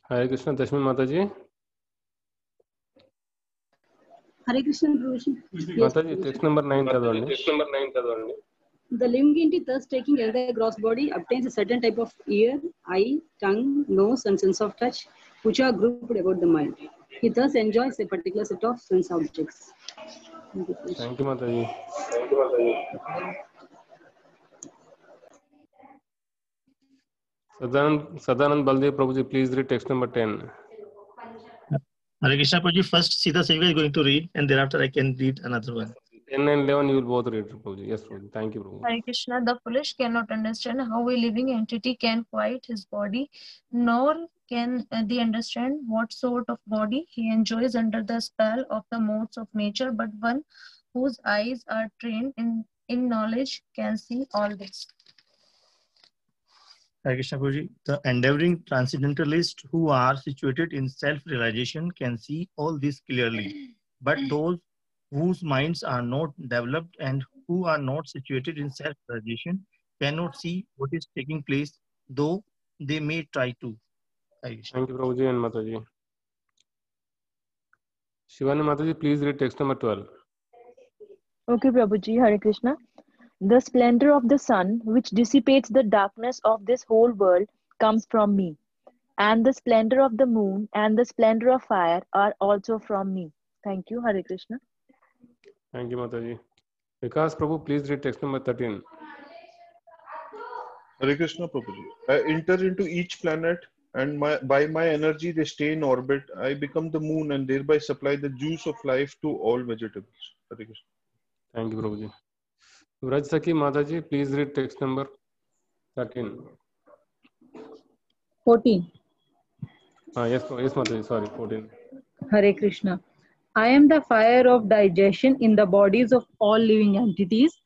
S6: Hare Krishna Dashmi Mataji.
S10: Hare Krishna, Prabhuji.
S6: Mataji, text number 9 చదవండి.
S10: The living entity, thus taking as the gross body, obtains a certain type of ear, eye, tongue, nose, and sense of touch, which are grouped about the mind. He thus enjoys a particular set of sense objects. Thank you, Prabhuji.
S6: Thank you, Mataji. Sadanand, Sadanand Baldev Prabhuji, please read text number 10.
S7: Hare Krishna Prabhuji, first Sita Sevika is going to read, and thereafter I can read another one.
S6: 10 and 11 you will both read, Prabhuji. Yes, Prabhuji. Thank you, Prabhuji.
S18: Hare Krishna, the foolish cannot understand how a living entity can quiet his body, nor can they understand what sort of body he enjoys under the spell of the modes of nature, but one whose eyes are trained in, in knowledge can see all this.
S7: Hare Krishna Prabhuji, the endeavoring transcendentalists who are situated in self-realization can see all this clearly, but those whose minds are not developed and who are not situated in self-realization cannot see what is taking place, though they may try to.
S6: Thank you, Prabhuji and Mataji. Shivani Mataji, please read text number 12.
S11: Okay, Prabhuji, Hare Krishna. The splendor of the sun, which dissipates the darkness of this whole world, comes from me. And the splendor of the moon and the splendor of fire are also from me. Thank you, Hare Krishna.
S6: Thank you, Mataji. Vikas Prabhu, please read text number 13.
S13: Hare Krishna Prabhuji. I enter into each planet and my, by my energy they stay in orbit. I become the moon and thereby supply the juice of life to all vegetables. Hare Krishna.
S6: Thank you, Prabhuji. Vraj Saki Mataji, please read text number 13.
S19: 14.
S6: Ah, yes, yes, Mataji, sorry, 14.
S19: Hare Krishna. I am the fire of digestion in the bodies of all living entities,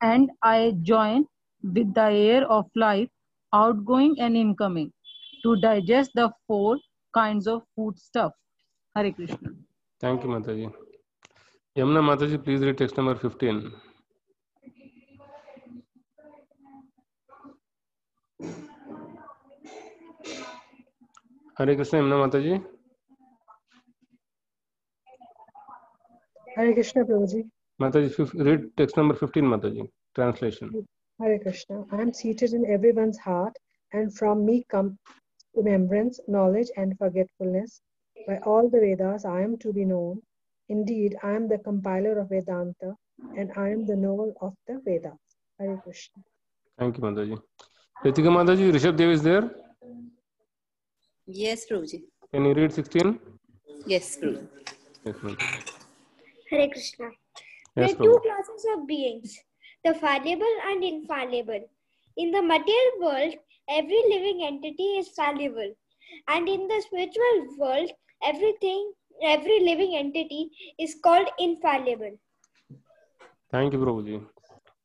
S19: and I join with the air of life, outgoing and incoming, to digest the four kinds of food stuff. Hare Krishna.
S6: Thank you, Mataji. Yamuna Mataji, please read text number 15. Hare Krishna, Yamuna Mataji.
S8: Hare Krishna, Prabhuji.
S6: Mataji, fif- read text number 15, Mataji. Translation.
S8: Hare Krishna. I am seated in everyone's heart, and from me come remembrance, knowledge, and forgetfulness. By all the Vedas, I am to be known. Indeed, I am the compiler of Vedanta, and I am the knower of the Vedas. Hare Krishna.
S6: Thank you, Mataji. Ritika Mataji, Rishabh Dev is there.
S17: Yes, Prabhuji.
S6: Can you read 16?
S17: Yes, Prabhuji.
S6: Yes, ma'am.
S20: Hare Krishna.
S6: Yes,
S20: there are two classes of beings, the fallible and infallible. In the material world, every living entity is fallible. And in the spiritual world, everything, every living entity is called infallible.
S6: Thank you, Prabhuji.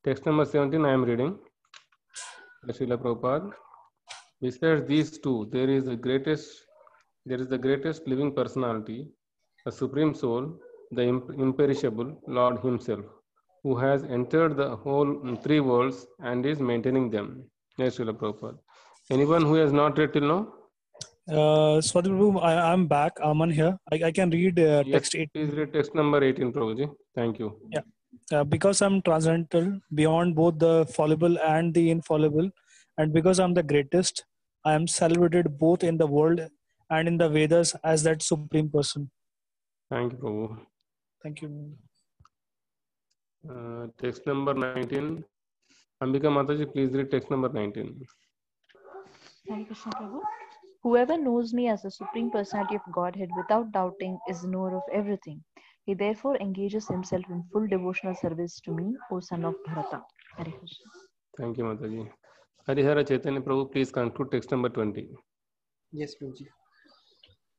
S6: Text number 17, I am reading. Srila Prabhupada. Besides these two, there is the greatest, there is the greatest living personality, the Supreme Soul, the imperishable Lord Himself, who has entered the whole mm, three worlds and is maintaining them. Yes, Srila Prabhupada. Anyone who has not read till now?
S12: Uh, Swati Prabhu, I, I'm back. Aman here. I, I can read uh,
S6: Yes,
S12: text 8.
S6: please read text number 18, Prabhuji. Thank you.
S12: Yeah. Uh, because I'm transcendental beyond both the fallible and the infallible, and because I'm the greatest, I am celebrated both in the world and in the Vedas as that supreme person.
S6: Thank you, Prabhu.
S12: Thank you.
S6: Uh, text number 19. Ambika Mataji, please read text number 19.
S11: Hare Krishna Prabhu. Whoever knows me as the Supreme Personality of Godhead without doubting is the knower of everything. He therefore engages himself in full devotional service to me, O son of Bharata. Hare Krishna.
S6: Thank you, Mataji. Harihara Chaitanya Prabhu, please conclude text number 20.
S14: Yes, Prabhuji.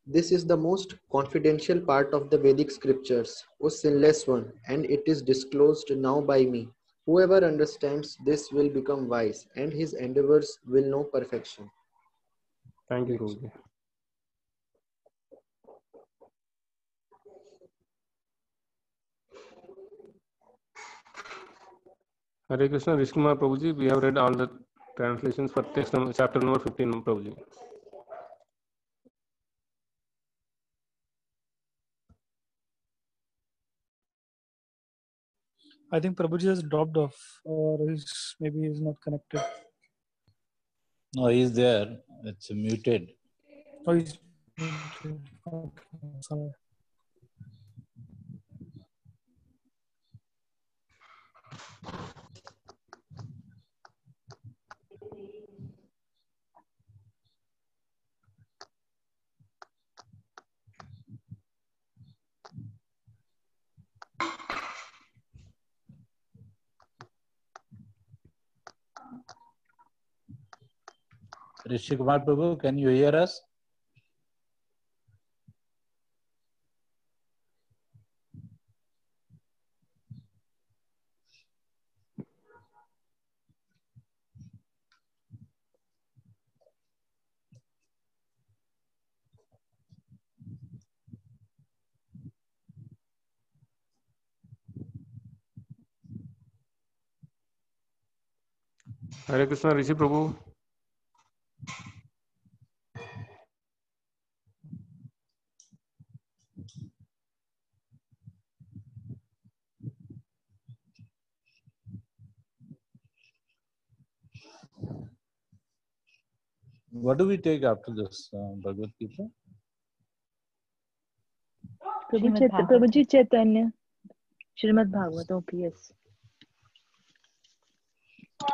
S14: This is the most confidential part of the Vedic scriptures, O sinless one, and it is disclosed now by me. Whoever understands this will become wise, and his endeavors will know perfection.
S6: Thank you, Prabhuji. Hare Krishna, Vishkumar Prabhuji, we have read all the translations for text number, chapter number 15, Prabhuji.
S12: I think Prabhuji has dropped off, or is maybe he's not connected.
S9: No, he's there. It's muted.
S12: Oh, he's okay, sorry.
S9: Rishi Kumar Prabhu, can you hear us?
S6: Hare Krishna, Rishi Prabhu.
S9: What do we take after this uh, Bhagavad Gita?
S11: Prabhu, Prabhuji Chaitanya. Srimad Bhagavatam, yes.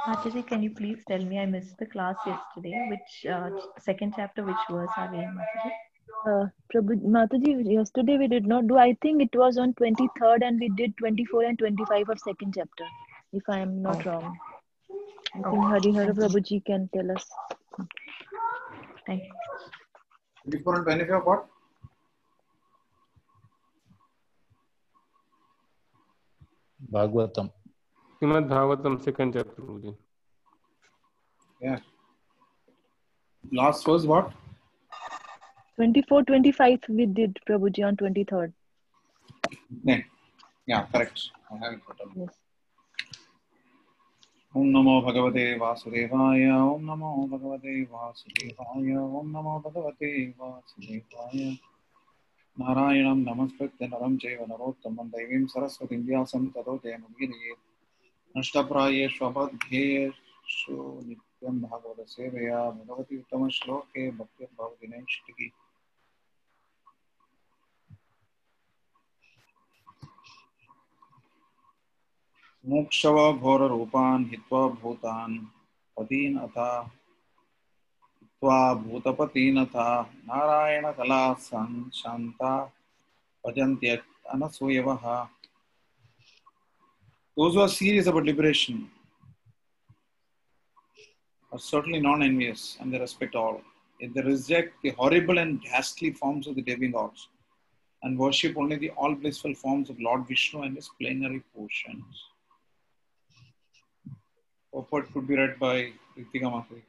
S3: Mataji, can you please tell me? I missed the class yesterday. Which uh, second chapter, which verse are we in, Mataji?
S11: Uh, Prabhu, Mataji, yesterday we did not do, I think it was on 23rd and we did 24 and 25 of second chapter, if I am not
S3: Oh.
S11: wrong. I
S3: oh.
S11: think
S3: thank you.
S11: Prabhuji can tell us.
S3: Thank you.
S1: 24 and 25 what?
S9: Bhagavatam.
S6: Srimad Bhagavatam, second chapter, Prabhuji.
S1: Yeah. Last was what?
S11: 24, 25 we did Prabhuji on 23rd.
S1: Yeah, yeah correct. I have it.
S11: Yes.
S1: ॐ नमो भगवते वासुदेवाय ॐ नमो भगवते वासुदेवाय ॐ नमो भगवते वासुदेवाय। नारायणं नमस्कृत्य नरं चैव नरोत्तमं दैवीं सरस्वतीं व्यासं ततो जयमुदीरयेत् नष्टप्रायेषु अपध्येषु नित्यं भागवतसेवया भगवति उत्तमश्लोके भक्तिर्भवति नैष्टिकी मोक्षव घोररूपान् हित्वा भूतान् पतीन् अथा हित्वा भूतपतीनथा नारायणकला सन् शान्ता भजन्त्यनसूयवः Those who are serious about liberation are certainly non-envious and they respect all. Yet they reject the horrible and ghastly forms of the demigods and worship only the all-blissful forms of Lord Vishnu and his plenary portions. Purport could be read by Ritika Mataji.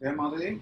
S1: Okay, Mataji?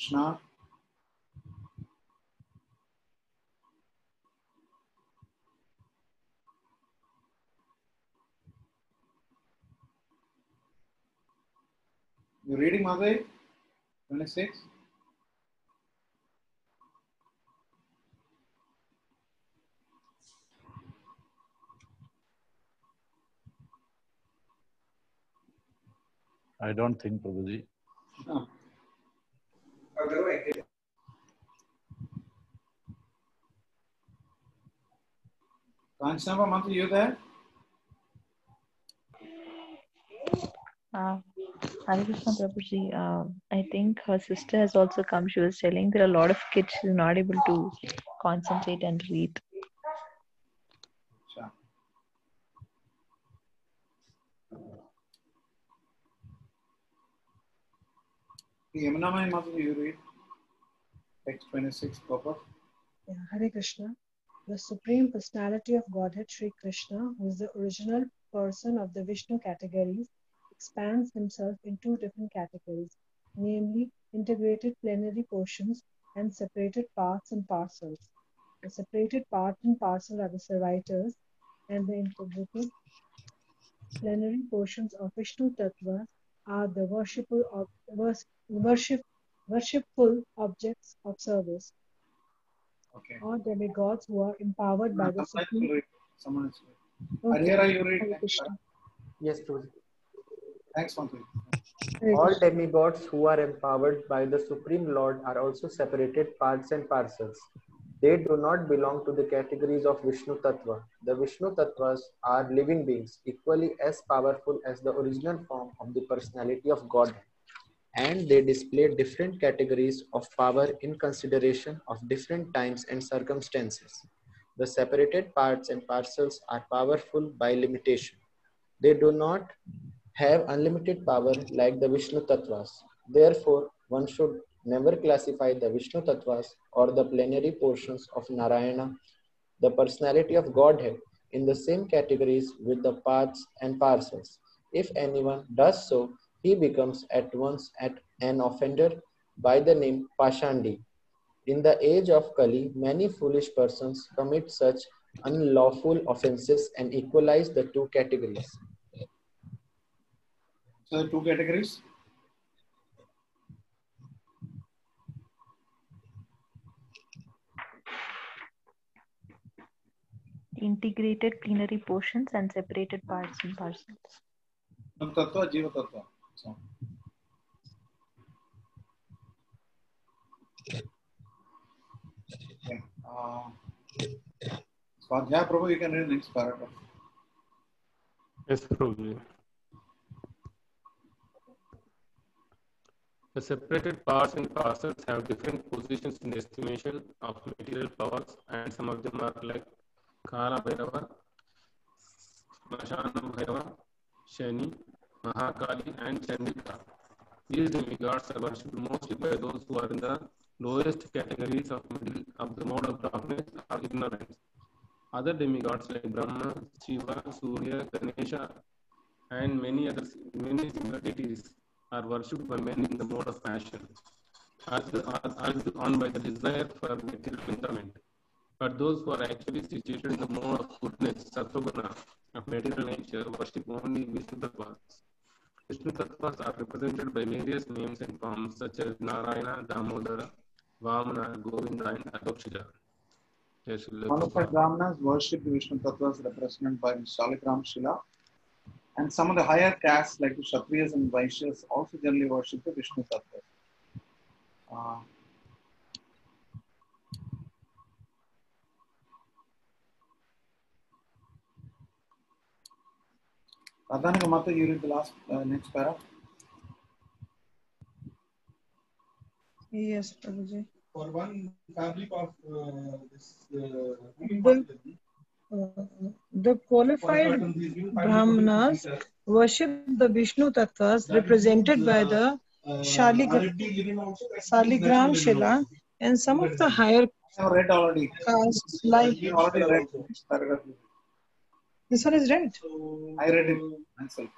S1: Krishna. You reading Mataji? 26?
S9: I don't think, Prabhuji.
S1: No. Kanchanaba Mataji, you there?
S3: Uh, Hare Krishna Prabhuji, uh, I think her sister has also come. She was telling there are a lot of kids are not able to concentrate and read.
S1: Sure. Yamunamai Mataji, you read. Text 26, purport.
S8: Yeah, Hare Krishna. The Supreme Personality of Godhead Sri Krishna, who is the original person of the Vishnu categories, expands himself in two different categories namely integrated plenary portions and separated parts and parcels. The separated part and parcel are the servitors, and the integrated plenary portions of Vishnu Tattva are the worshipful, of, worship, worshipful objects of service
S1: Okay.
S8: or demigods who are empowered by the supreme.
S1: Someone is
S8: Okay.
S1: Harihara, you read
S8: Krishna.
S14: Yes, Prabhuji.
S1: Thanks, Mantri.
S14: All
S8: Krishna.
S14: demigods who are empowered by the Supreme Lord are also separated parts and parcels. They do not belong to the categories of Vishnu Tattva. The Vishnu Tattvas are living beings, equally as powerful as the original form of the personality of God. And they display different categories of power in consideration of different times and circumstances. The separated parts and parcels are powerful by limitation. They do not have unlimited power like the Vishnu Tattvas. Therefore, one should never classify the Vishnu Tattvas or the plenary portions of Narayana, the personality of Godhead, in the same categories with the parts and parcels. If anyone does so, he becomes at once at an offender by the name Pashandi. In the age of Kali, many foolish persons commit such unlawful offenses and equalize the two categories.
S1: So the two categories.
S3: Integrated plenary portions and separated parts and parcels.
S1: Nam Tattva, Jiva Tattva. So. Okay. Uh, Swadhyaya Prabhu, you can read the next paragraph.
S6: Yes, Prabhuji. The separated parts and parcels have different positions in the estimation of material powers, and some of them are like Smashana Bhairava, Shani, Mahakali, and Chandika. These demigods are worshipped mostly by those who are in the lowest categories of middle of the mode of darkness or ignorance. Other demigods like Brahma, Shiva, Surya, Ganesha, and many other many deities are worshipped by men in the mode of passion, as, as on by the desire for material enjoyment. But those who are actually situated in the mode of goodness, sattva of material nature, worship only Vishnu Tattvas. Vishnu Tattvas are represented by various names and forms such as Narayana, Damodara, Vamana, Govinda, and Adhokshaja. Yes,
S1: Qualified Brahmanas worship the Vishnu Tattvas represented by Shaligram Shila. And some of the higher castes like the Kshatriyas and Vaishyas also generally worship the Vishnu Tattvas. Uh, Radhanika Mata, you read the last uh, next paragraph.
S16: Yes, Prabhuji.
S21: For one fabric of uh, this uh,
S16: The, uh, the qualified Brahmanas worship the Vishnu Tattvas represented by the Shaligram, Saligram Shila and some of the higher
S1: I read already.
S16: castes like
S1: You already read this paragraph.
S16: This one is right.
S1: I read it myself.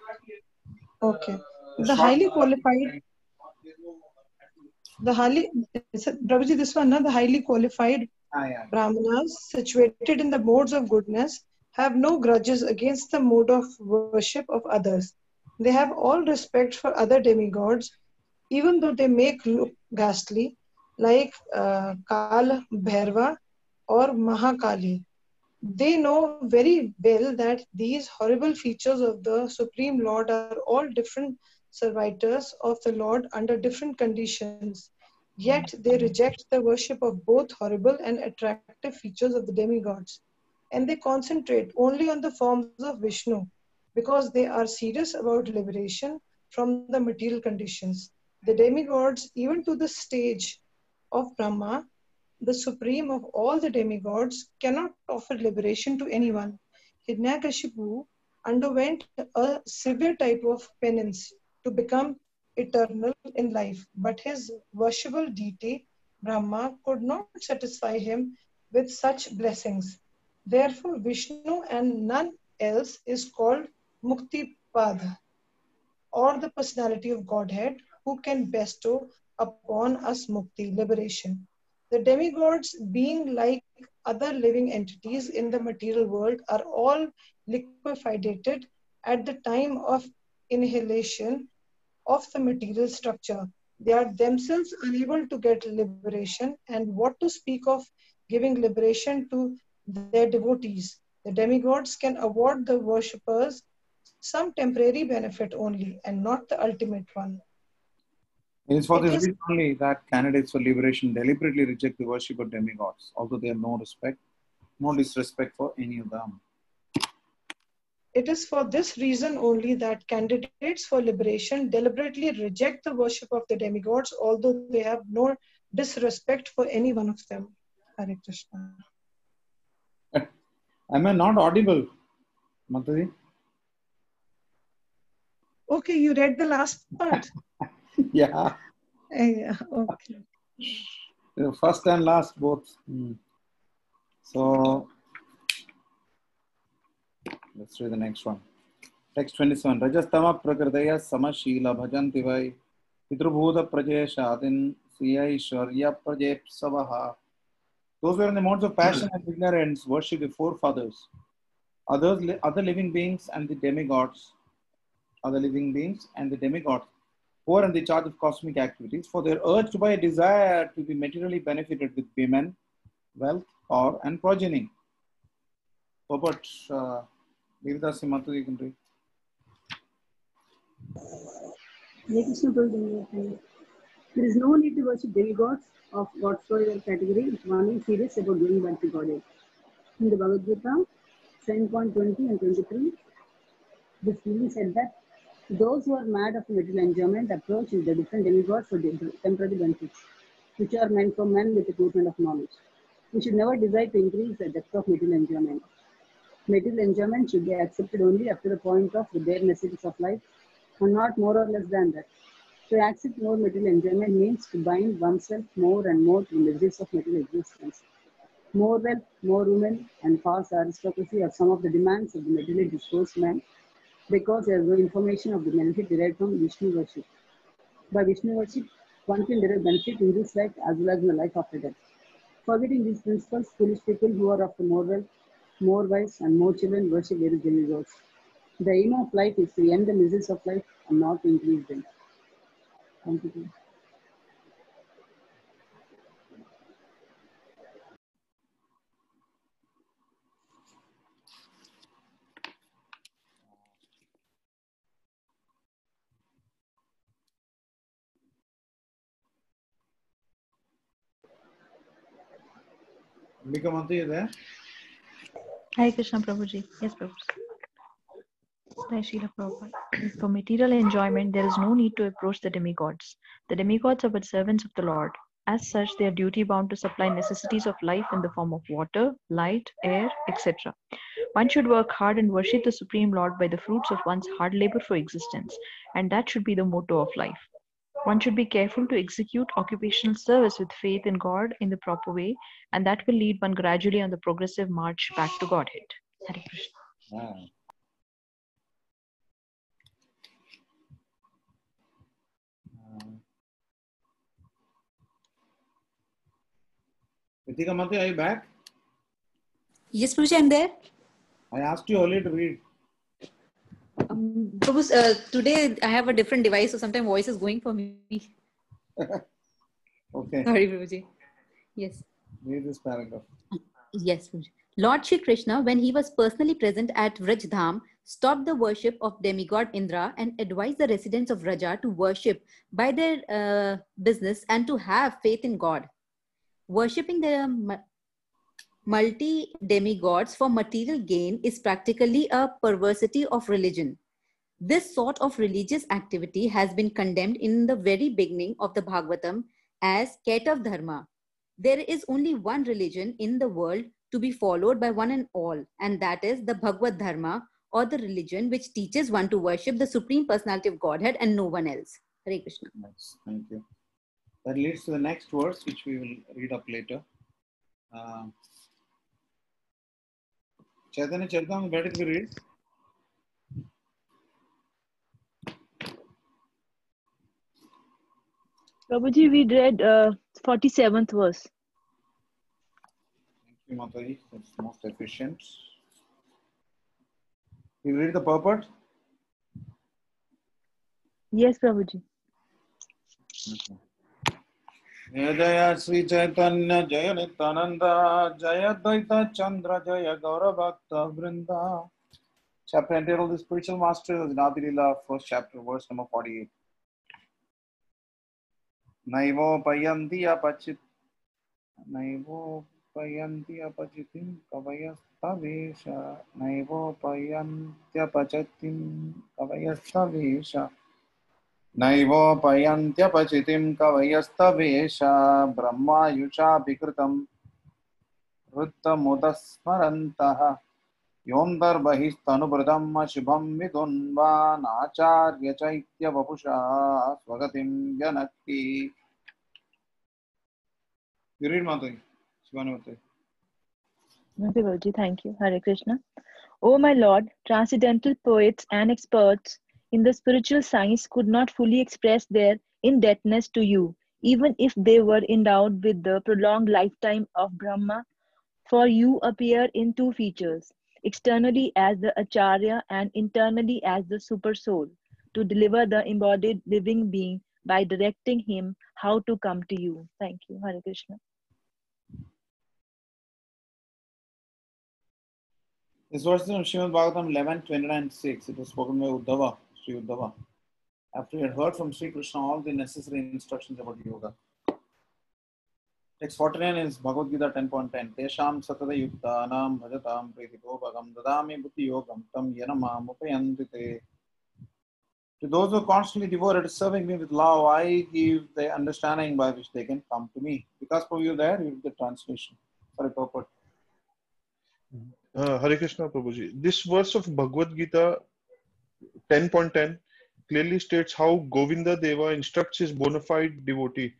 S16: Okay.
S1: The
S16: The highly qualified, the highly, Prabhuji, this one, no? the highly qualified
S1: Ah, yeah.
S16: Brahmanas situated in the modes of goodness have no grudges against the mode of worship of others. They have all respect for other demigods, even though they make look ghastly, like uh, Kal Bhairava or Mahakali. They know very well that these horrible features of the Supreme Lord are all different servitors of the Lord under different conditions. Yet they reject the worship of both horrible and attractive features of the demigods. And they concentrate only on the forms of Vishnu because they are serious about liberation from the material conditions. The demigods, even to the stage of Brahma, the supreme of all the demigods, cannot offer liberation to anyone. Hiranyakashipu underwent a severe type of penance to become eternal in life, but his worshipable deity, Brahma, could not satisfy him with such blessings. Therefore, Vishnu and none else is called Muktipada, or the personality of Godhead, who can bestow upon us mukti, liberation. The demigods, being like other living entities in the material world, are all liquefied at the time of inhalation of the material structure. They are themselves unable to get liberation, and what to speak of giving liberation to their devotees. The demigods can award the worshippers some temporary benefit only and not the ultimate one.
S1: It is for
S16: It
S1: this
S16: is-
S1: reason only that candidates for liberation deliberately reject the worship of demigods, although they have no respect, no disrespect for any of them.
S16: It is for this reason only that candidates for liberation deliberately reject the worship of the demigods, although they have no disrespect for any one of them. Hare Krishna. <laughs>
S1: Am I not audible, Mataji?
S16: Okay, you read the last part. <laughs> <laughs>
S1: yeah,
S16: Yeah, okay.
S1: first and last both. Hmm. So let's read the next one. Text 27. Rajastama prakritaya samashila bhajanti vai pitrubhuta prajeshatin siyaishwarya prajepsavaha. Those who are in the modes of passion and ignorance worship the forefathers. Others, other living beings and the demigods, other living beings and the demigods who are in the charge of cosmic activities for they are urged by a desire to be materially benefited with women, wealth, or and progeny. But uh,
S10: There is no need to worship demigods of whatsoever category if one is serious about going back to Godhead. In the Bhagavad Gita, 7.20 and 23, this clearly said that those who are mad of material enjoyment approach is the different demigods for temporary benefits, which are meant for men with the movement of knowledge. We should never desire to increase the depth of material enjoyment. Material enjoyment should be accepted only to the point of the bare necessities of life and not more or less than that. To accept more material enjoyment means to bind oneself more and more to the miseries of material existence. More wealth, more women, and false aristocracy are some of the demands of the materially disposed man because there is no information of the benefit derived from Vishnu worship. By Vishnu worship, one can derive benefit in this life as well as in the life after death. Forgetting these principles, foolish people who are of the more wealth, more wise, and more children worship various demigods. The aim of life is to end the miseries of life and not increase them. Thank you.
S1: Ambika Matu, you there?
S3: Hare Krishna Prabhuji. Yes, Prabhuji. For material enjoyment, there is no need to approach the demigods. The demigods are but servants of the Lord. As such, they are duty bound to supply necessities of life in the form of water, light, air, etc. One should work hard and worship the Supreme Lord by the fruits of one's hard labor for existence, and that should be the motto of life. One should be careful to execute occupational service with faith in God in the proper way, and that will lead one gradually on the progressive march back to Godhead. Hare Krishna.
S1: Ritika Matu, are you back?
S17: Yes, Prabhuji, I'm there.
S1: I asked you earlier to read.
S17: Um, Prabhu, uh, today I have a different device, so sometimes voice is going for me. <laughs>
S1: Okay.
S17: Sorry, Prabhuji. Yes.
S1: Read this paragraph.
S17: Yes, Prabhuji. Lord Shri Krishna, when he was personally present at Vrajdham, stopped the worship of demigod Indra and advised the residents of Vraja to worship by their uh, business and to have faith in God. Worshipping the multi demigods for material gain is practically a perversity of religion. This sort of religious activity has been condemned in the very beginning of the Bhagavatam as Ketav Dharma. There is only one religion in the world to be followed by one and all, and that is the Bhagavad Dharma or the religion which teaches one to worship the Supreme Personality of Godhead and no one else. Hare Krishna.
S1: Nice. Thank you. That leads to the next verse, which we will read up later. Uh, Charitam, where did we read?
S3: Prabhuji, we read uh, 47th verse.
S1: Thank you, Mataji. That's most efficient. You read the purport?
S3: Yes, Prabhuji.
S1: Okay. जय जय श्री चैतन्य जय नित्यानंद जय द्वैत चंद्र जय गौर भक्त वृंदा Chapter entitled The Spiritual Master of Nadi Lila, first chapter, verse number 48. नैवोपयन्ति अपचित् नैवोपयन्ति अपचितिं कवयस्तवेश नैवोपयन्त्यपचितिं कवयस्तवेश नैवोपयन्त्यपचितिं कवयस्तवेश ब्रह्मायुषाभिकृतं वृत्तमुदस्मरन्तः योऽन्तर्बहिस्तनुभृतम् अशुभं विदुन्वानाचार्य चैत्यवपुषा स्वगतिं जनक्ति You read Mataji. Shivanavati.
S3: Okay, thank you. Hare Krishna. O my Lord, transcendental poets and experts in the spiritual science could not fully express their indebtedness to you, even if they were endowed with the prolonged lifetime of Brahma, for you appear in two features externally as the Acharya and internally as the Super Soul, to deliver the embodied living being by directing him how to come to you. Thank you. Hare Krishna.
S1: This verse is from Srimad Bhagavatam 11, 29, 6. It was spoken by Uddhava, Sri Uddhava. After he had heard from Sri Krishna all the necessary instructions about yoga. Text 49 is Bhagavad Gita 10.10. Tesham satata yuktanam bhajatam pritipobhagam dadami buddhi yogam tam yanamam upayanti te. To those who are constantly devoted to serving me with love, I give the understanding by which they can come to me. Because for you there, you the translation. Sorry, purport.
S13: Uh, Hare Krishna Prabhuji. This verse of Bhagavad Gita 10.10 clearly states how Govinda Deva instructs his bona fide devotee.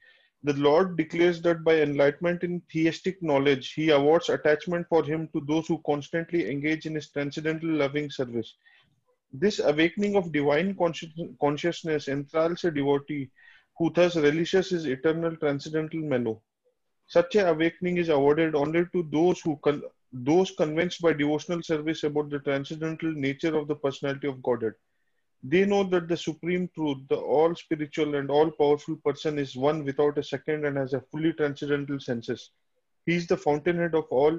S13: The Lord declares that by enlightenment in theistic knowledge, he awards attachment for him to those who constantly engage in his transcendental loving service. This awakening of divine consci- consciousness enthralls a devotee who thus relishes his eternal transcendental mellow. Such a awakening is awarded only to those who con- those convinced by devotional service about the transcendental nature of the personality of Godhead. They know that the supreme truth, the all spiritual and all powerful person is one without a second and has a fully transcendental senses. He is the fountainhead of all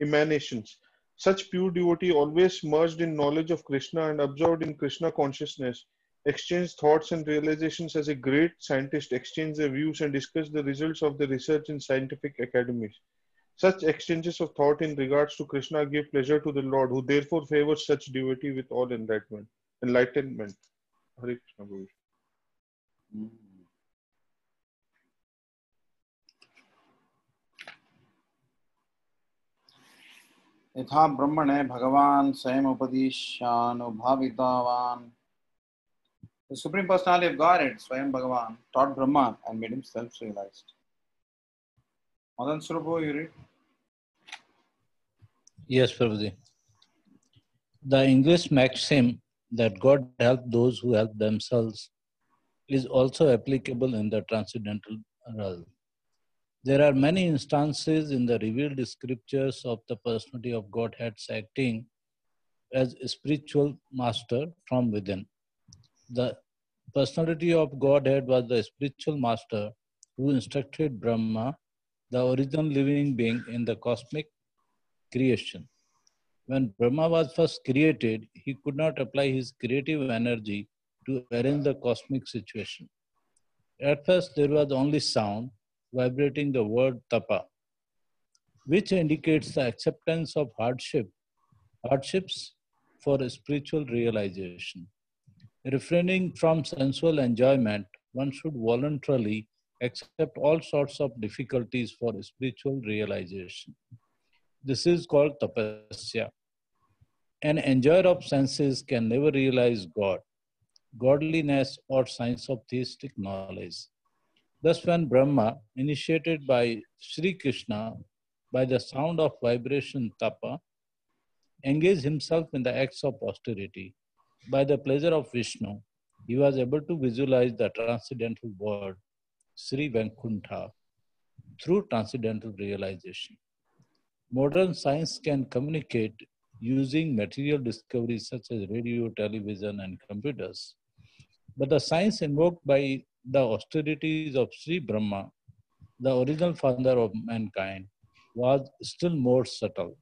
S13: emanations. Such pure devotee, always merged in knowledge of Krishna and absorbed in Krishna consciousness, exchange thoughts and realizations as a great scientist exchange their views and discuss the results of the research in scientific academies. Such exchanges of thought in regards to Krishna give pleasure to the Lord, who therefore favors such devotee with all enlightenment. Enlightenment. Hare Krishna Guru.
S1: यथा ब्रह्मणे भगवान स्वयं उपदिशानुभावितावान The Supreme Personality of Godhead, Swayam Bhagavan, taught Brahma and made him self-realized. Madan Surupu, you read?
S9: Yes, Prabhuji. The English maxim that God helps those who help themselves is also applicable in the transcendental realm. There are many instances in the revealed scriptures of the personality of Godhead acting as spiritual master from within. The personality of Godhead was the spiritual master who instructed Brahma, the original living being in the cosmic creation. When Brahma was first created, he could not apply his creative energy to arrange the cosmic situation. At first, there was only sound vibrating the word tapa, which indicates the acceptance of hardship, hardships for spiritual realization. Refraining from sensual enjoyment, one should voluntarily accept all sorts of difficulties for spiritual realization. This is called tapasya. An enjoyer of senses can never realize God, godliness, or science of theistic knowledge. Thus, when Brahma, initiated by Sri Krishna by the sound of vibration tapa, engaged himself in the acts of austerity, by the pleasure of Vishnu, he was able to visualize the transcendental world. Sri Vaikuntha through transcendental realization. Modern science can communicate using material discoveries such as radio, television, and computers. But the science invoked by the austerities of Sri Brahma, the original father of mankind, was still more subtle.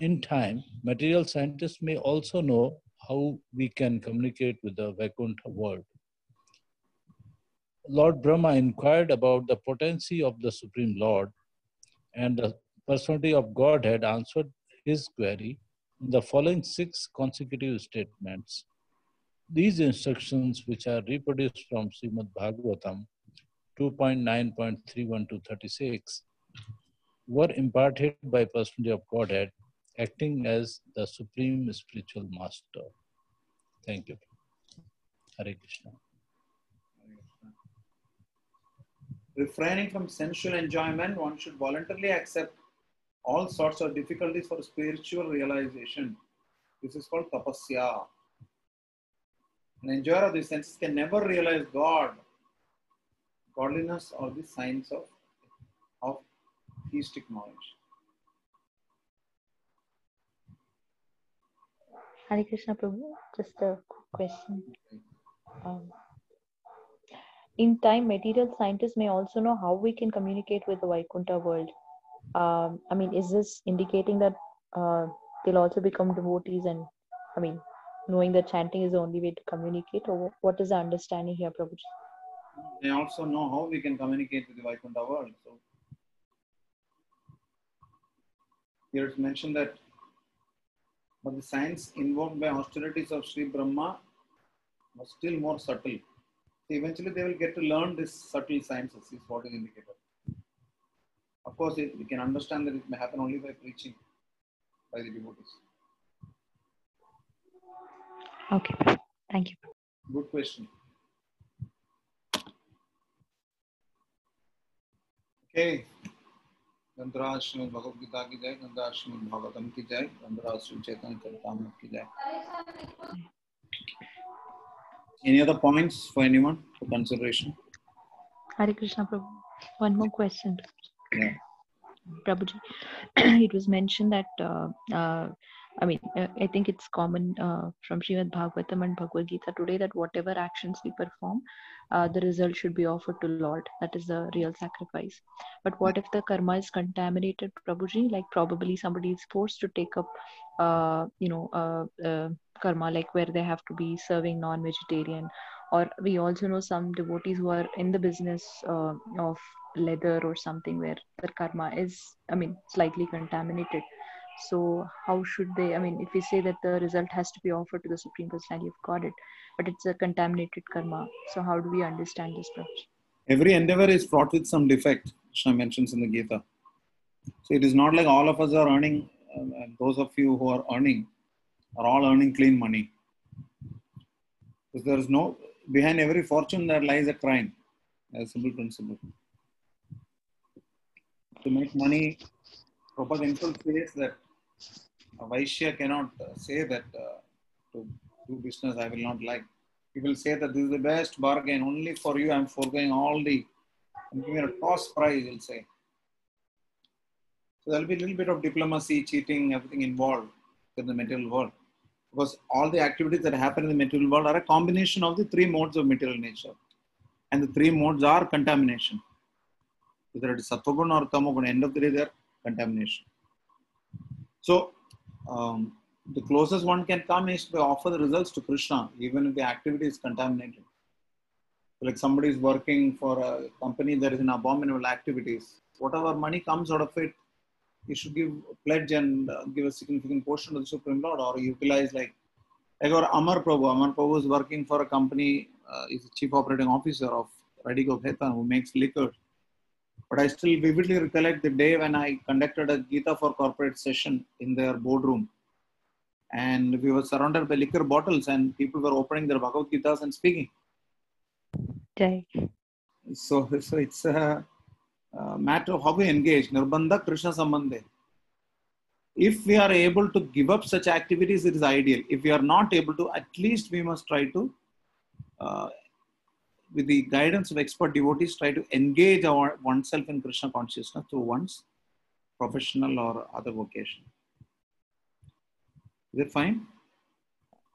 S9: In time, material scientists may also know how we can communicate with the Vaikuntha world. Lord Brahma inquired about the potency of the Supreme Lord, and the personality of Godhead answered his query in the following six consecutive statements. These instructions, which are reproduced from Srimad Bhagavatam 2.9.31 to 36, were imparted by personality of Godhead, acting as the supreme spiritual master. Thank you. Hare Krishna.
S1: Refraining from sensual enjoyment, one should voluntarily accept all sorts of difficulties for spiritual realization. This is called tapasya. An enjoyer of the senses can never realize God, godliness, or the science of, of theistic knowledge.
S3: Hare Krishna Prabhu, just a quick question. Um, in time, material scientists may also know how we can communicate with the Vaikuntha world. Um, I mean, is this indicating that uh, they'll also become devotees and, I mean, knowing that chanting is the only way to communicate, or what is the understanding here, Prabhuji?
S1: They also know how we can communicate with the Vaikuntha world. So here it's mentioned that but the science invoked by austerities of Sri Brahma was still more subtle So eventually they will get to learn this subtle sciences, is what is indicated. Of course, it, we can understand that it may happen only by preaching by the devotees.
S3: Okay, thank you.
S1: Good question. Okay. गंधराज Shrimad Bhagavad Gita की जय गंधराज श्रीमद भागवतम की जय गंधराज श्री चैतन्य चरितामृत की जय any other points for anyone for consideration?
S3: Hare Krishna Prabhu. One more question.
S1: Yeah.
S3: Prabhuji, <clears throat> it was mentioned that, uh, uh, I mean, uh, I think it's common uh, from Srimad Bhagavatam and Bhagavad Gita today that whatever actions we perform, uh, the result should be offered to Lord. That is the real sacrifice. But what if the karma is contaminated, Prabhuji? Like probably somebody is forced to take up, you know, uh, uh, karma, like where they have to be serving non-vegetarian. Or we also know some devotees who are in the business uh, of leather or something where their karma is, I mean, slightly contaminated. So how should they? I mean, if we say that the result has to be offered to the Supreme Personality of Godhead, but it's a contaminated karma. So how do we understand this, Prabhuji?
S1: Every endeavor is fraught with some defect, Krishna mentions in the Gita. So it is not like all of us are earning, uh, those of you who are earning are all earning clean money. Because there is no, behind every fortune there lies a crime, a simple principle. To make money, Prabhupada himself says that a Vaishya cannot uh, say that uh, to do business I will not like. He will say that this is the best bargain, only for you I am foregoing all the, I'm giving a cost price, he'll say. There'll be a little bit of diplomacy, cheating, everything involved in the material world. Because all the activities that happen in the material world are a combination of the three modes of material nature. And the three modes are contamination. Whether it is sattvagun or tamagun, end of the day, they're contamination. So um, the closest one can come is to offer the results to Krishna, even if the activity is contaminated. Like somebody is working for a company that is in abominable activities. Whatever money comes out of it, you should give pledge and uh, give a significant portion to the Supreme Lord or utilize like like our Amar Prabhu. Amar Prabhu is working for a company, uh, is the chief operating officer of Radico Khaitan who makes liquor. But I still vividly recollect the day when I conducted a Gita for corporate session in their boardroom. And we were surrounded by liquor bottles and people were opening their Bhagavad Gitas and speaking.
S3: Jai.
S1: So, so it's a, matter of how we engage. Nirbandha Krishna Sambandhe. If we are able to give up such activities, it is ideal. If we are not able to, at least we must try to uh, with the guidance of expert devotees, try to engage our oneself in Krishna consciousness through one's professional or other vocation. Is it fine?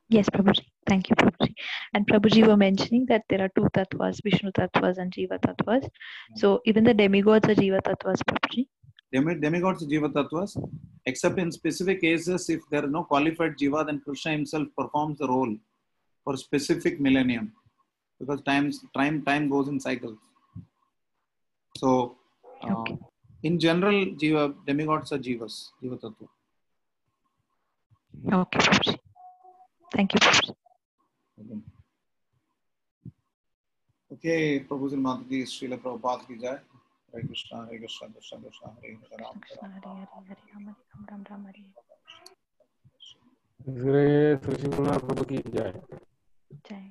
S3: Yes, Prabhuji. Thank you, Prabhuji. And Prabhuji were mentioning that there are two tattvas, Vishnu tattvas and Jiva tattvas. So even the demigods are Jiva tattvas, Prabhuji.
S1: Demi- demigods are Jiva tattvas, except in specific cases, if there are no qualified Jiva, then Krishna himself performs the role for specific millennium because times, time, time goes in cycles. So, uh, in general, Jiva, demigods are Jivas, Jiva tattva.
S3: Okay, Prabhuji. Thank you, Prabhuji.
S1: Okay, Prabhuji Mataji, Srila Prabhupada ki jai. Hare Krishna, Hare Krishna, Krishna Krishna, Hare Hare, Ram Ram.
S6: इसलिए सुशील कुमार प्रभु की जय
S3: Jai.